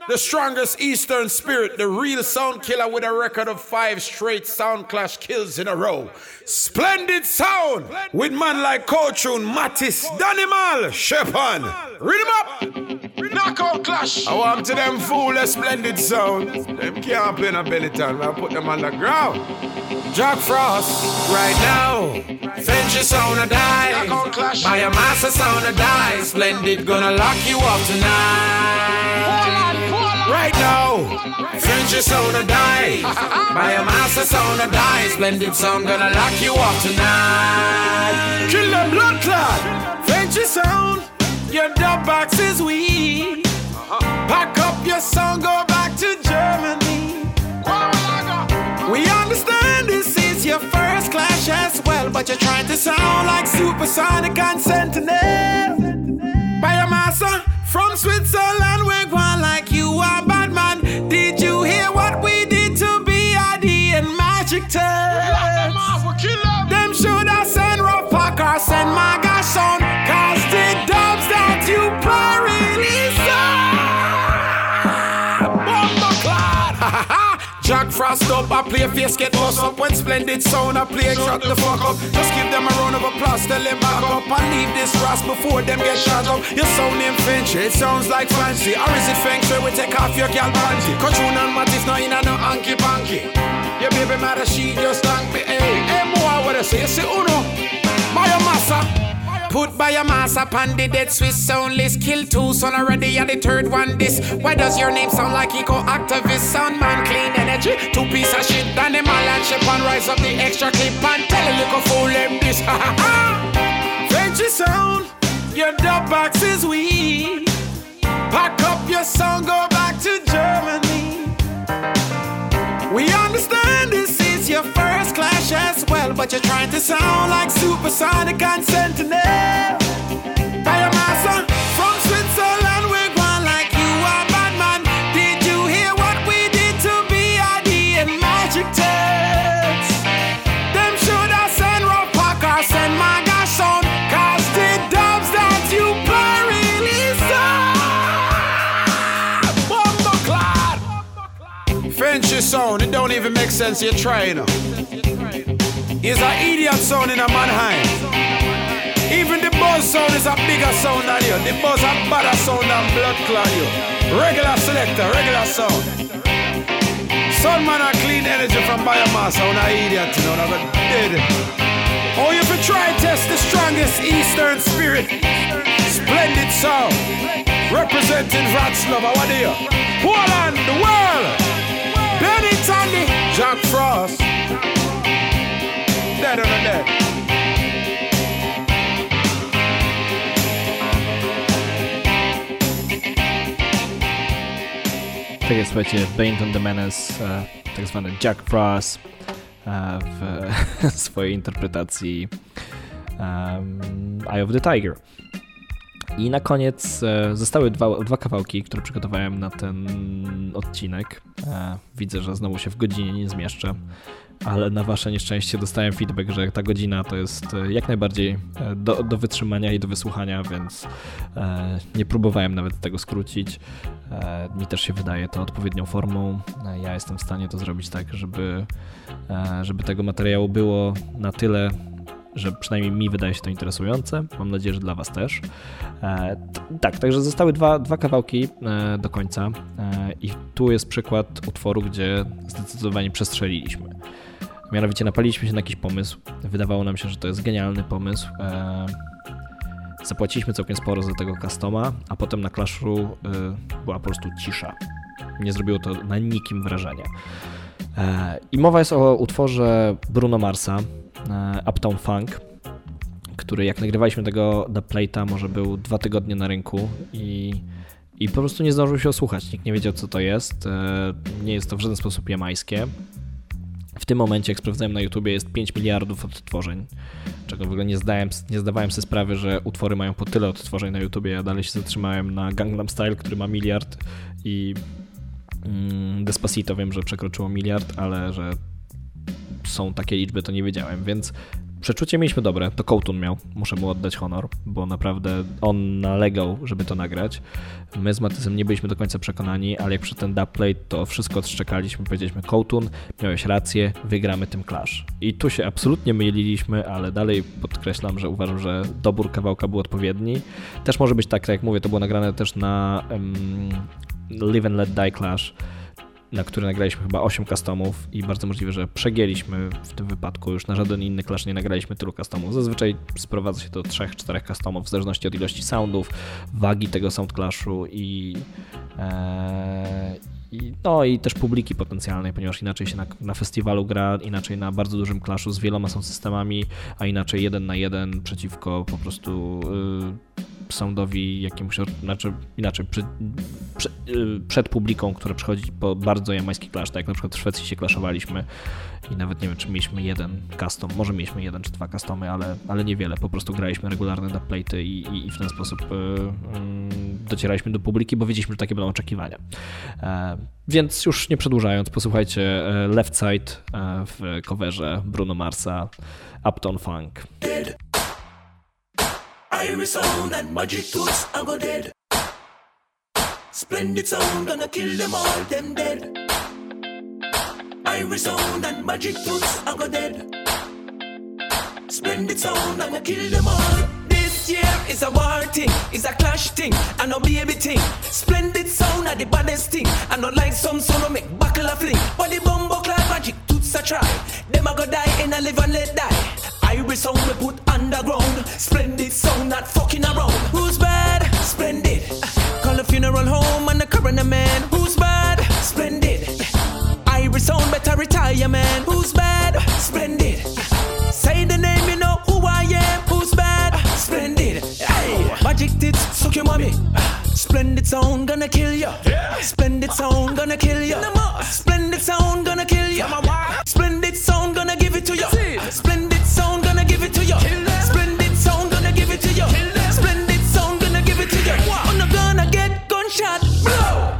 the strongest Eastern spirit, the real sound killer with a record of five straight sound clash kills in a row. Splendid sound with man like Coachun, Mattis, Danimal, Shepan. Read him up. Knock knockout clash. I want to them fool a splendid sound. Them can't play in a belly town. I put them on the ground. Jack Frost, right now. Frenchy sound a die. Knockout clash. By a master sound a die. Splendid gonna lock you up tonight. Right now, Frenchy sound a die. [laughs] By a master sound a die. Splendid sound gonna lock you up tonight. Kill them blood clot. Frenchy sound. Your dub box is weak. Uh-huh. Pack up your song, go back to Germany. We understand this is your first clash as well, but you're trying to sound like Supersonic and Sentinel. By a massa from Switzerland, we're Frost up, I play face, get bust up when splendid sound, I play shut the fuck up. Just give them a round of applause, tell them back up and leave this Ross before them get shot up. Your sound in French, it sounds like fancy. Or is it Feng Shui? We take off your gal panty. Control and Matisse, no in a no hanky panky. Your baby mother, she just thank me. Hey, hey, boy, what I say? You say, uno. Put by a mass upon the dead Swiss sound list. Kill two, son already at the third one. This. Why does your name sound like eco activist? Sound man, clean energy. Two piece of shit. Done them all and ship and rise up the extra clip and tell a little fool them this. [laughs] Ha ha ha. Frenchy sound. Your dub box is weak. Pack up your song, go back to Germany. We understand this is your first clash as well, but you're trying to sound like Supersonic and Sentinel. By a massa Sound, it don't even make sense, you're trying. It's an idiot sound in a Mannheim. Even the buzz sound is a bigger sound than you. The buzz a better sound than blood clot you. Regular selector, regular sound. Sun man a clean energy from biomass, on an idiot, you know, that dead. Oh, you can try test the strongest Eastern spirit. Splendid sound. Representing Ratslava, what do you? Poland, the world. Benny Tandy, Jack Frost. Dead on the dead. Tak jest, słuchajcie, Bane on the Menace, e, tak zwany Jack Frost w swojej interpretacji um, Eye of the Tiger. I na koniec e, zostały dwa, dwa kawałki, które przygotowałem na ten odcinek. E, widzę, że znowu się w godzinie nie zmieszczę, ale na wasze nieszczęście dostałem feedback, że ta godzina to jest e, jak najbardziej do, do wytrzymania i do wysłuchania, więc nie próbowałem nawet tego skrócić. Mi też się wydaje to odpowiednią formą. Ja jestem w stanie to zrobić tak, żeby, żeby tego materiału było na tyle że przynajmniej mi wydaje się to interesujące. Mam nadzieję, że dla Was też. E, tak, także zostały dwa, dwa kawałki e, do końca e, i tu jest przykład utworu, gdzie zdecydowanie przestrzeliliśmy. Mianowicie napaliliśmy się na jakiś pomysł. Wydawało nam się, że to jest genialny pomysł. E, zapłaciliśmy całkiem sporo za tego customa, a potem na Clashu e, była po prostu cisza. Nie zrobiło to na nikim wrażenia. E, I mowa jest o utworze Bruno Marsa, Uptown Funk, który jak nagrywaliśmy tego The Plate'a, może był dwa tygodnie na rynku i, i po prostu nie zdążył się osłuchać. Nikt nie wiedział, co to jest. E, Nie jest to w żaden sposób jamańskie. W tym momencie, jak sprawdzałem na YouTubie, jest 5 miliardów odtworzeń, czego w ogóle nie, zdałem, nie zdawałem sobie sprawy, że utwory mają po tyle odtworzeń na YouTubie. Ja dalej się zatrzymałem na Gangnam Style, który ma miliard i mm, Despacito wiem, że przekroczyło miliard, ale że są takie liczby, to nie wiedziałem, więc Przeczucie mieliśmy dobre, to Kołtun miał, muszę mu oddać honor, bo naprawdę on nalegał, żeby to nagrać. My z Matysem nie byliśmy do końca przekonani, ale jak przy ten dubplate, to wszystko odszczekaliśmy, powiedzieliśmy Kołtun, miałeś rację, wygramy tym Clash. I tu się absolutnie myliliśmy, ale dalej podkreślam, że uważam, że dobór kawałka był odpowiedni. Też może być tak jak mówię, to było nagrane też na um, Live and Let Die Clash, na który nagraliśmy chyba 8 customów i bardzo możliwe, że przegięliśmy w tym wypadku. Już na żaden inny clash nie nagraliśmy tylu customów. Zazwyczaj sprowadza się do 3-4 customów w zależności od ilości soundów, wagi tego sound clashu i, e, i, no i też publiki potencjalnej, ponieważ inaczej się na, na festiwalu gra, inaczej na bardzo dużym clashu z wieloma są systemami, a inaczej jeden na jeden przeciwko po prostu y, soundowi jakiemuś, znaczy inaczej, przy, przed publiką, która przychodzi po bardzo jamański clash, tak jak na przykład w Szwecji się klaszowaliśmy i nawet nie wiem, czy mieliśmy jeden custom, może mieliśmy jeden czy dwa customy, ale, ale niewiele, po prostu graliśmy regularne dubplate'y i, i, i w ten sposób y, y, docieraliśmy do publiki, bo wiedzieliśmy, że takie będą oczekiwania. E, więc już nie przedłużając, posłuchajcie e, Left Side e, w coverze Bruno Marsa Upton Funk. Iris sound and magic tools, go dead. Splendid sound, gonna kill them all, them dead. Iris sound and magic tools, I go dead. Splendid sound, gonna kill them all. This year is a war thing, it's a clash thing, and no baby thing. Splendid sound are the baddest thing, and not like some solo make buckle a fling. But the bumbo clad magic toots a try. Them a go die and a live and let die. Iris sound we put underground. Splendid sound, not fucking around. Who's bad? Splendid. Call the funeral home and the coroner man. Who's bad? Splendid. Iris sound better retire man. Who's bad? Splendid. Say the name, you know who I am. Who's bad? Splendid. Hey. Magic tits, suck your mommy. Splendid sound gonna kill you. Splendid sound gonna kill you. Splendid sound gonna kill you. Splendid sound gonna give it to ya. Splendid sound gonna give it to you. Splendid sound gonna give it to you. Gunshot. Blow.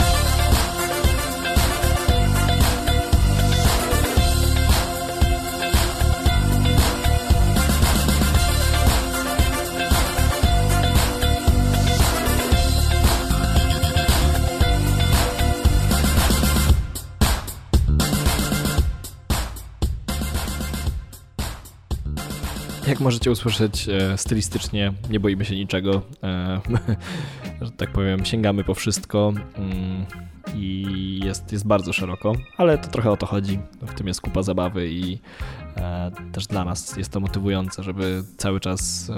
Jak możecie usłyszeć, e, stylistycznie nie boimy się niczego. [laughs] E, że tak powiem, sięgamy po wszystko mm, i jest, jest bardzo szeroko, ale to trochę o to chodzi. W tym jest kupa zabawy i e, też dla nas jest to motywujące, żeby cały czas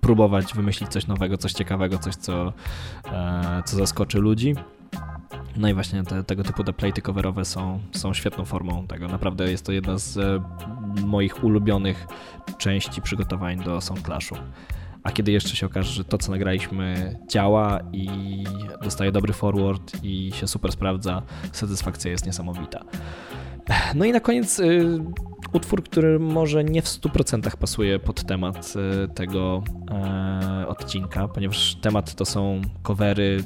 próbować wymyślić coś nowego, coś ciekawego, coś, co, co zaskoczy ludzi. No i właśnie te, tego typu deplayty coverowe są, są świetną formą tego. Naprawdę jest to jedna z e, moich ulubionych części przygotowań do Soundclashu. A kiedy jeszcze się okaże, że to, co nagraliśmy, działa i dostaje dobry forward i się super sprawdza, satysfakcja jest niesamowita. No i na koniec y, utwór, który może nie w 100% pasuje pod temat y, tego y, odcinka, ponieważ temat to są covery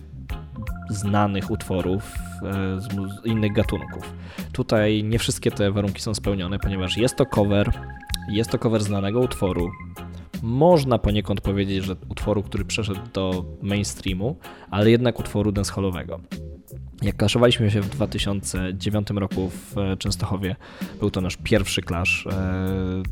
znanych utworów e, z innych gatunków. Tutaj nie wszystkie te warunki są spełnione, ponieważ jest to cover, jest to cover znanego utworu. Można poniekąd powiedzieć, że utworu, który przeszedł do mainstreamu, ale jednak utworu dancehallowego. Jak klaszowaliśmy się w 2009 roku w e, Częstochowie, był to nasz pierwszy clash e,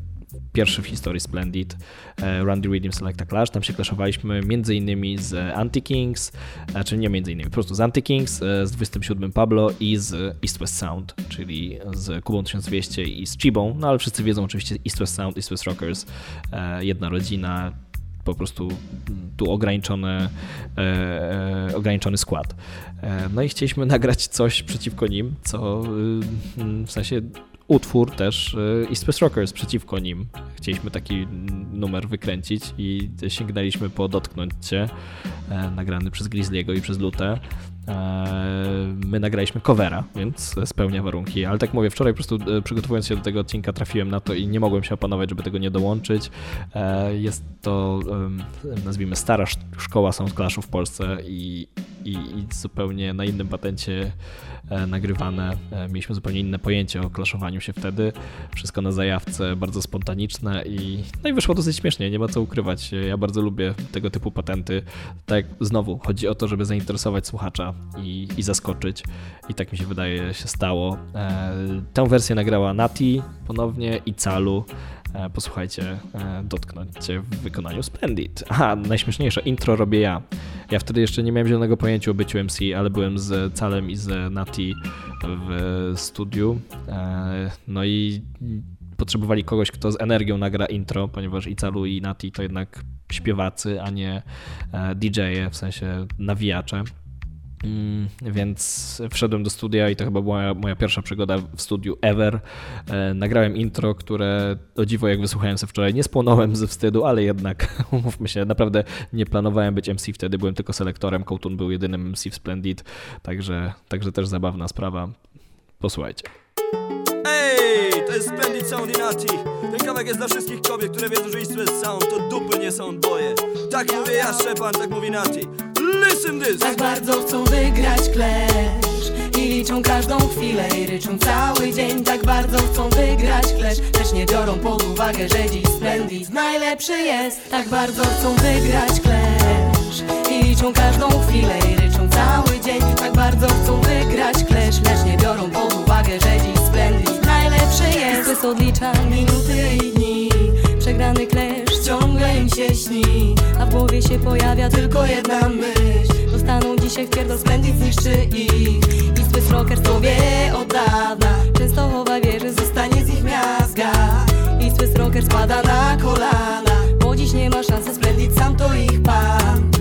pierwszy w historii Splendid e, Randy Redeem Selecta Clash. Tam się klaszowaliśmy między innymi z Anti-Kings, znaczy nie między innymi, po prostu z Anti-Kings, e, z 27 Pablo i z East West Sound, czyli z Kubą 1200 i z Chibą, no ale wszyscy wiedzą oczywiście East West Sound, East West Rockers, e, jedna rodzina, po prostu tu ograniczony, ograniczony skład. No i chcieliśmy [laughs] nagrać coś przeciwko nim, co w sensie utwór też y, i Space Rockers przeciwko nim. Chcieliśmy taki numer wykręcić i sięgnęliśmy po Dotknąć Cię, e, nagrany przez Grizzliego i przez Lutę. My nagraliśmy covera, więc spełnia warunki, ale tak mówię, wczoraj po prostu przygotowując się do tego odcinka trafiłem na to i nie mogłem się opanować, żeby tego nie dołączyć. Jest to, nazwijmy, stara szkoła Soundclashu w Polsce i, i, i zupełnie na innym patencie E, nagrywane. E, mieliśmy zupełnie inne pojęcie o klaszowaniu się wtedy. Wszystko na zajawce, bardzo spontaniczne i, no i wyszło dosyć śmiesznie, nie ma co ukrywać. Ja bardzo lubię tego typu patenty. Tak znowu, chodzi o to, żeby zainteresować słuchacza i, i zaskoczyć. I tak mi się wydaje się stało. E, tę wersję nagrała Nati ponownie i Calu. E, posłuchajcie, e, dotknąć w wykonaniu Splendid. Aha, najśmieszniejsze, intro robię ja. Ja wtedy jeszcze nie miałem zielonego pojęcia o byciu MC, ale byłem z Calem i z Nati w studiu. No i potrzebowali kogoś, kto z energią nagra intro, ponieważ i Calu i Nati to jednak śpiewacy, a nie DJ-e, w sensie nawijacze. Mm, więc wszedłem do studia i to chyba była moja, pierwsza przygoda w studiu ever. E, nagrałem intro, które o dziwo jak wysłuchałem sobie wczoraj, nie spłonąłem ze wstydu, ale jednak [laughs] umówmy się, naprawdę nie planowałem być MC wtedy, byłem tylko selektorem, Kołtun był jedynym MC w Splendid, także, także też zabawna sprawa. Posłuchajcie. Ej, to jest Splendid Sound Inati. Ten kawałek jest dla wszystkich kobiet, które wiedzą, że istotnie sound to dupy, nie są boje. Tak mówię ja, Szczepan, tak mówi Nati. Listen this! Tak bardzo chcą wygrać clash I liczą każdą chwilę i ryczą cały dzień. Tak bardzo chcą wygrać clash Lecz nie biorą pod uwagę, że dziś Splendid najlepszy jest. Tak bardzo chcą wygrać clash I liczą każdą chwilę i ryczą cały dzień. Tak bardzo chcą wygrać clash Lecz nie biorą pod uwagę, że dziś Splendid najlepszy jest. Bez odlicza minuty i dni. Przegrany się śni. A w głowie się pojawia tylko jedna myśl. Dostaną dzisiaj w pierdol Splendid zniszczy ich. I Swiss Rocker to wie od dawna. Częstochowa wie, że zostanie z ich miazga. I Swiss Rocker spada na kolana. Bo dziś nie ma szansy Splendid, sam to ich pan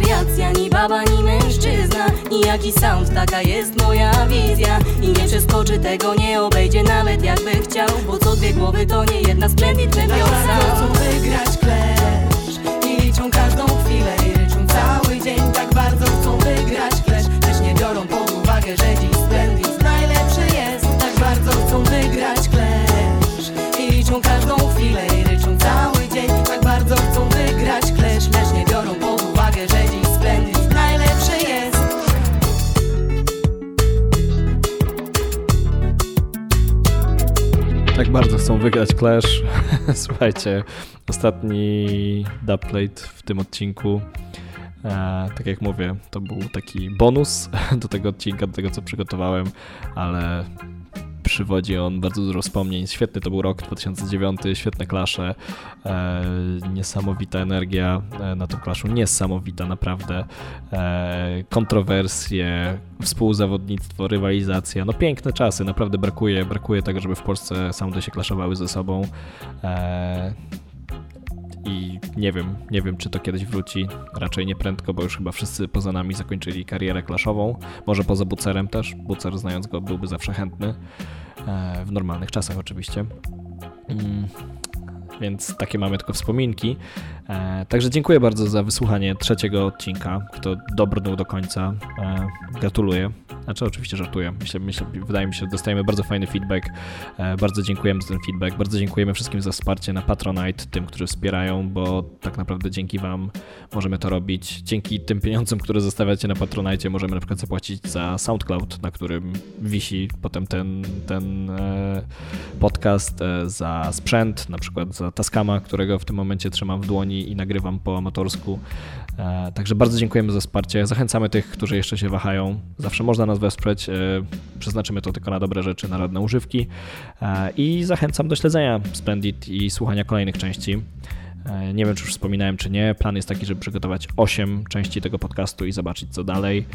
wariacja, ni baba, ni mężczyzna. Nijaki sound, taka jest moja wizja. I nie przeskoczy tego, nie obejdzie nawet jakby chciał. Bo co dwie głowy to nie jedna Splendid Champion Chcą wygrać clash I liczą każdą chwilę i ryczą cały dzień. Tak bardzo chcą wygrać clash Lecz nie biorą pod uwagę, że dziś Tak bardzo chcą wygrać Clash. [laughs] Słuchajcie, ostatni dubplate w tym odcinku. E, tak jak mówię, to był taki bonus [laughs] do tego odcinka, do tego co przygotowałem, ale przywodzi on bardzo dużo wspomnień. Świetny to był rok 2009, świetne klasze, e, niesamowita energia e, na tym klaszu, niesamowita naprawdę. E, kontrowersje, współzawodnictwo, rywalizacja, no piękne czasy, naprawdę brakuje, brakuje tego, żeby w Polsce soundy się klaszowały ze sobą. E, i nie wiem, nie wiem czy to kiedyś wróci, raczej nie prędko, bo już chyba wszyscy poza nami zakończyli karierę klaszową, może poza Bucerem też, Bucer znając go byłby zawsze chętny, e, w normalnych czasach oczywiście. Mm, więc takie mamy tylko wspominki. E, także dziękuję bardzo za wysłuchanie trzeciego odcinka. Kto dobrnął do końca, e, gratuluję. Znaczy, oczywiście żartuję. Myślę, myślę, wydaje mi się, dostajemy bardzo fajny feedback. E, bardzo dziękujemy za ten feedback. Bardzo dziękujemy wszystkim za wsparcie na Patronite, tym, którzy wspierają, bo tak naprawdę dzięki Wam możemy to robić. Dzięki tym pieniądzom, które zostawiacie na Patronite, możemy na przykład zapłacić za SoundCloud, na którym wisi potem ten, ten podcast, za sprzęt, na przykład za Tascama, którego w tym momencie trzymam w dłoni i nagrywam po amatorsku. E, także bardzo dziękujemy za wsparcie. Zachęcamy tych, którzy jeszcze się wahają. Zawsze można nas wesprzeć. E, przeznaczymy to tylko na dobre rzeczy, na radne używki. E, I zachęcam do śledzenia Splendid i słuchania kolejnych części. Nie wiem, czy już wspominałem, czy nie. Plan jest taki, żeby przygotować 8 części tego podcastu i zobaczyć, co dalej.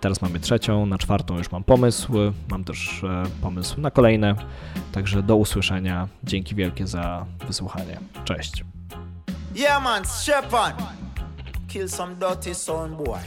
Teraz mamy trzecią, na czwartą już mam pomysł. Mam też pomysł na kolejne. Także do usłyszenia. Dzięki wielkie za wysłuchanie. Cześć. Yeah, man, Shepherd. Kill some dirty sound boy.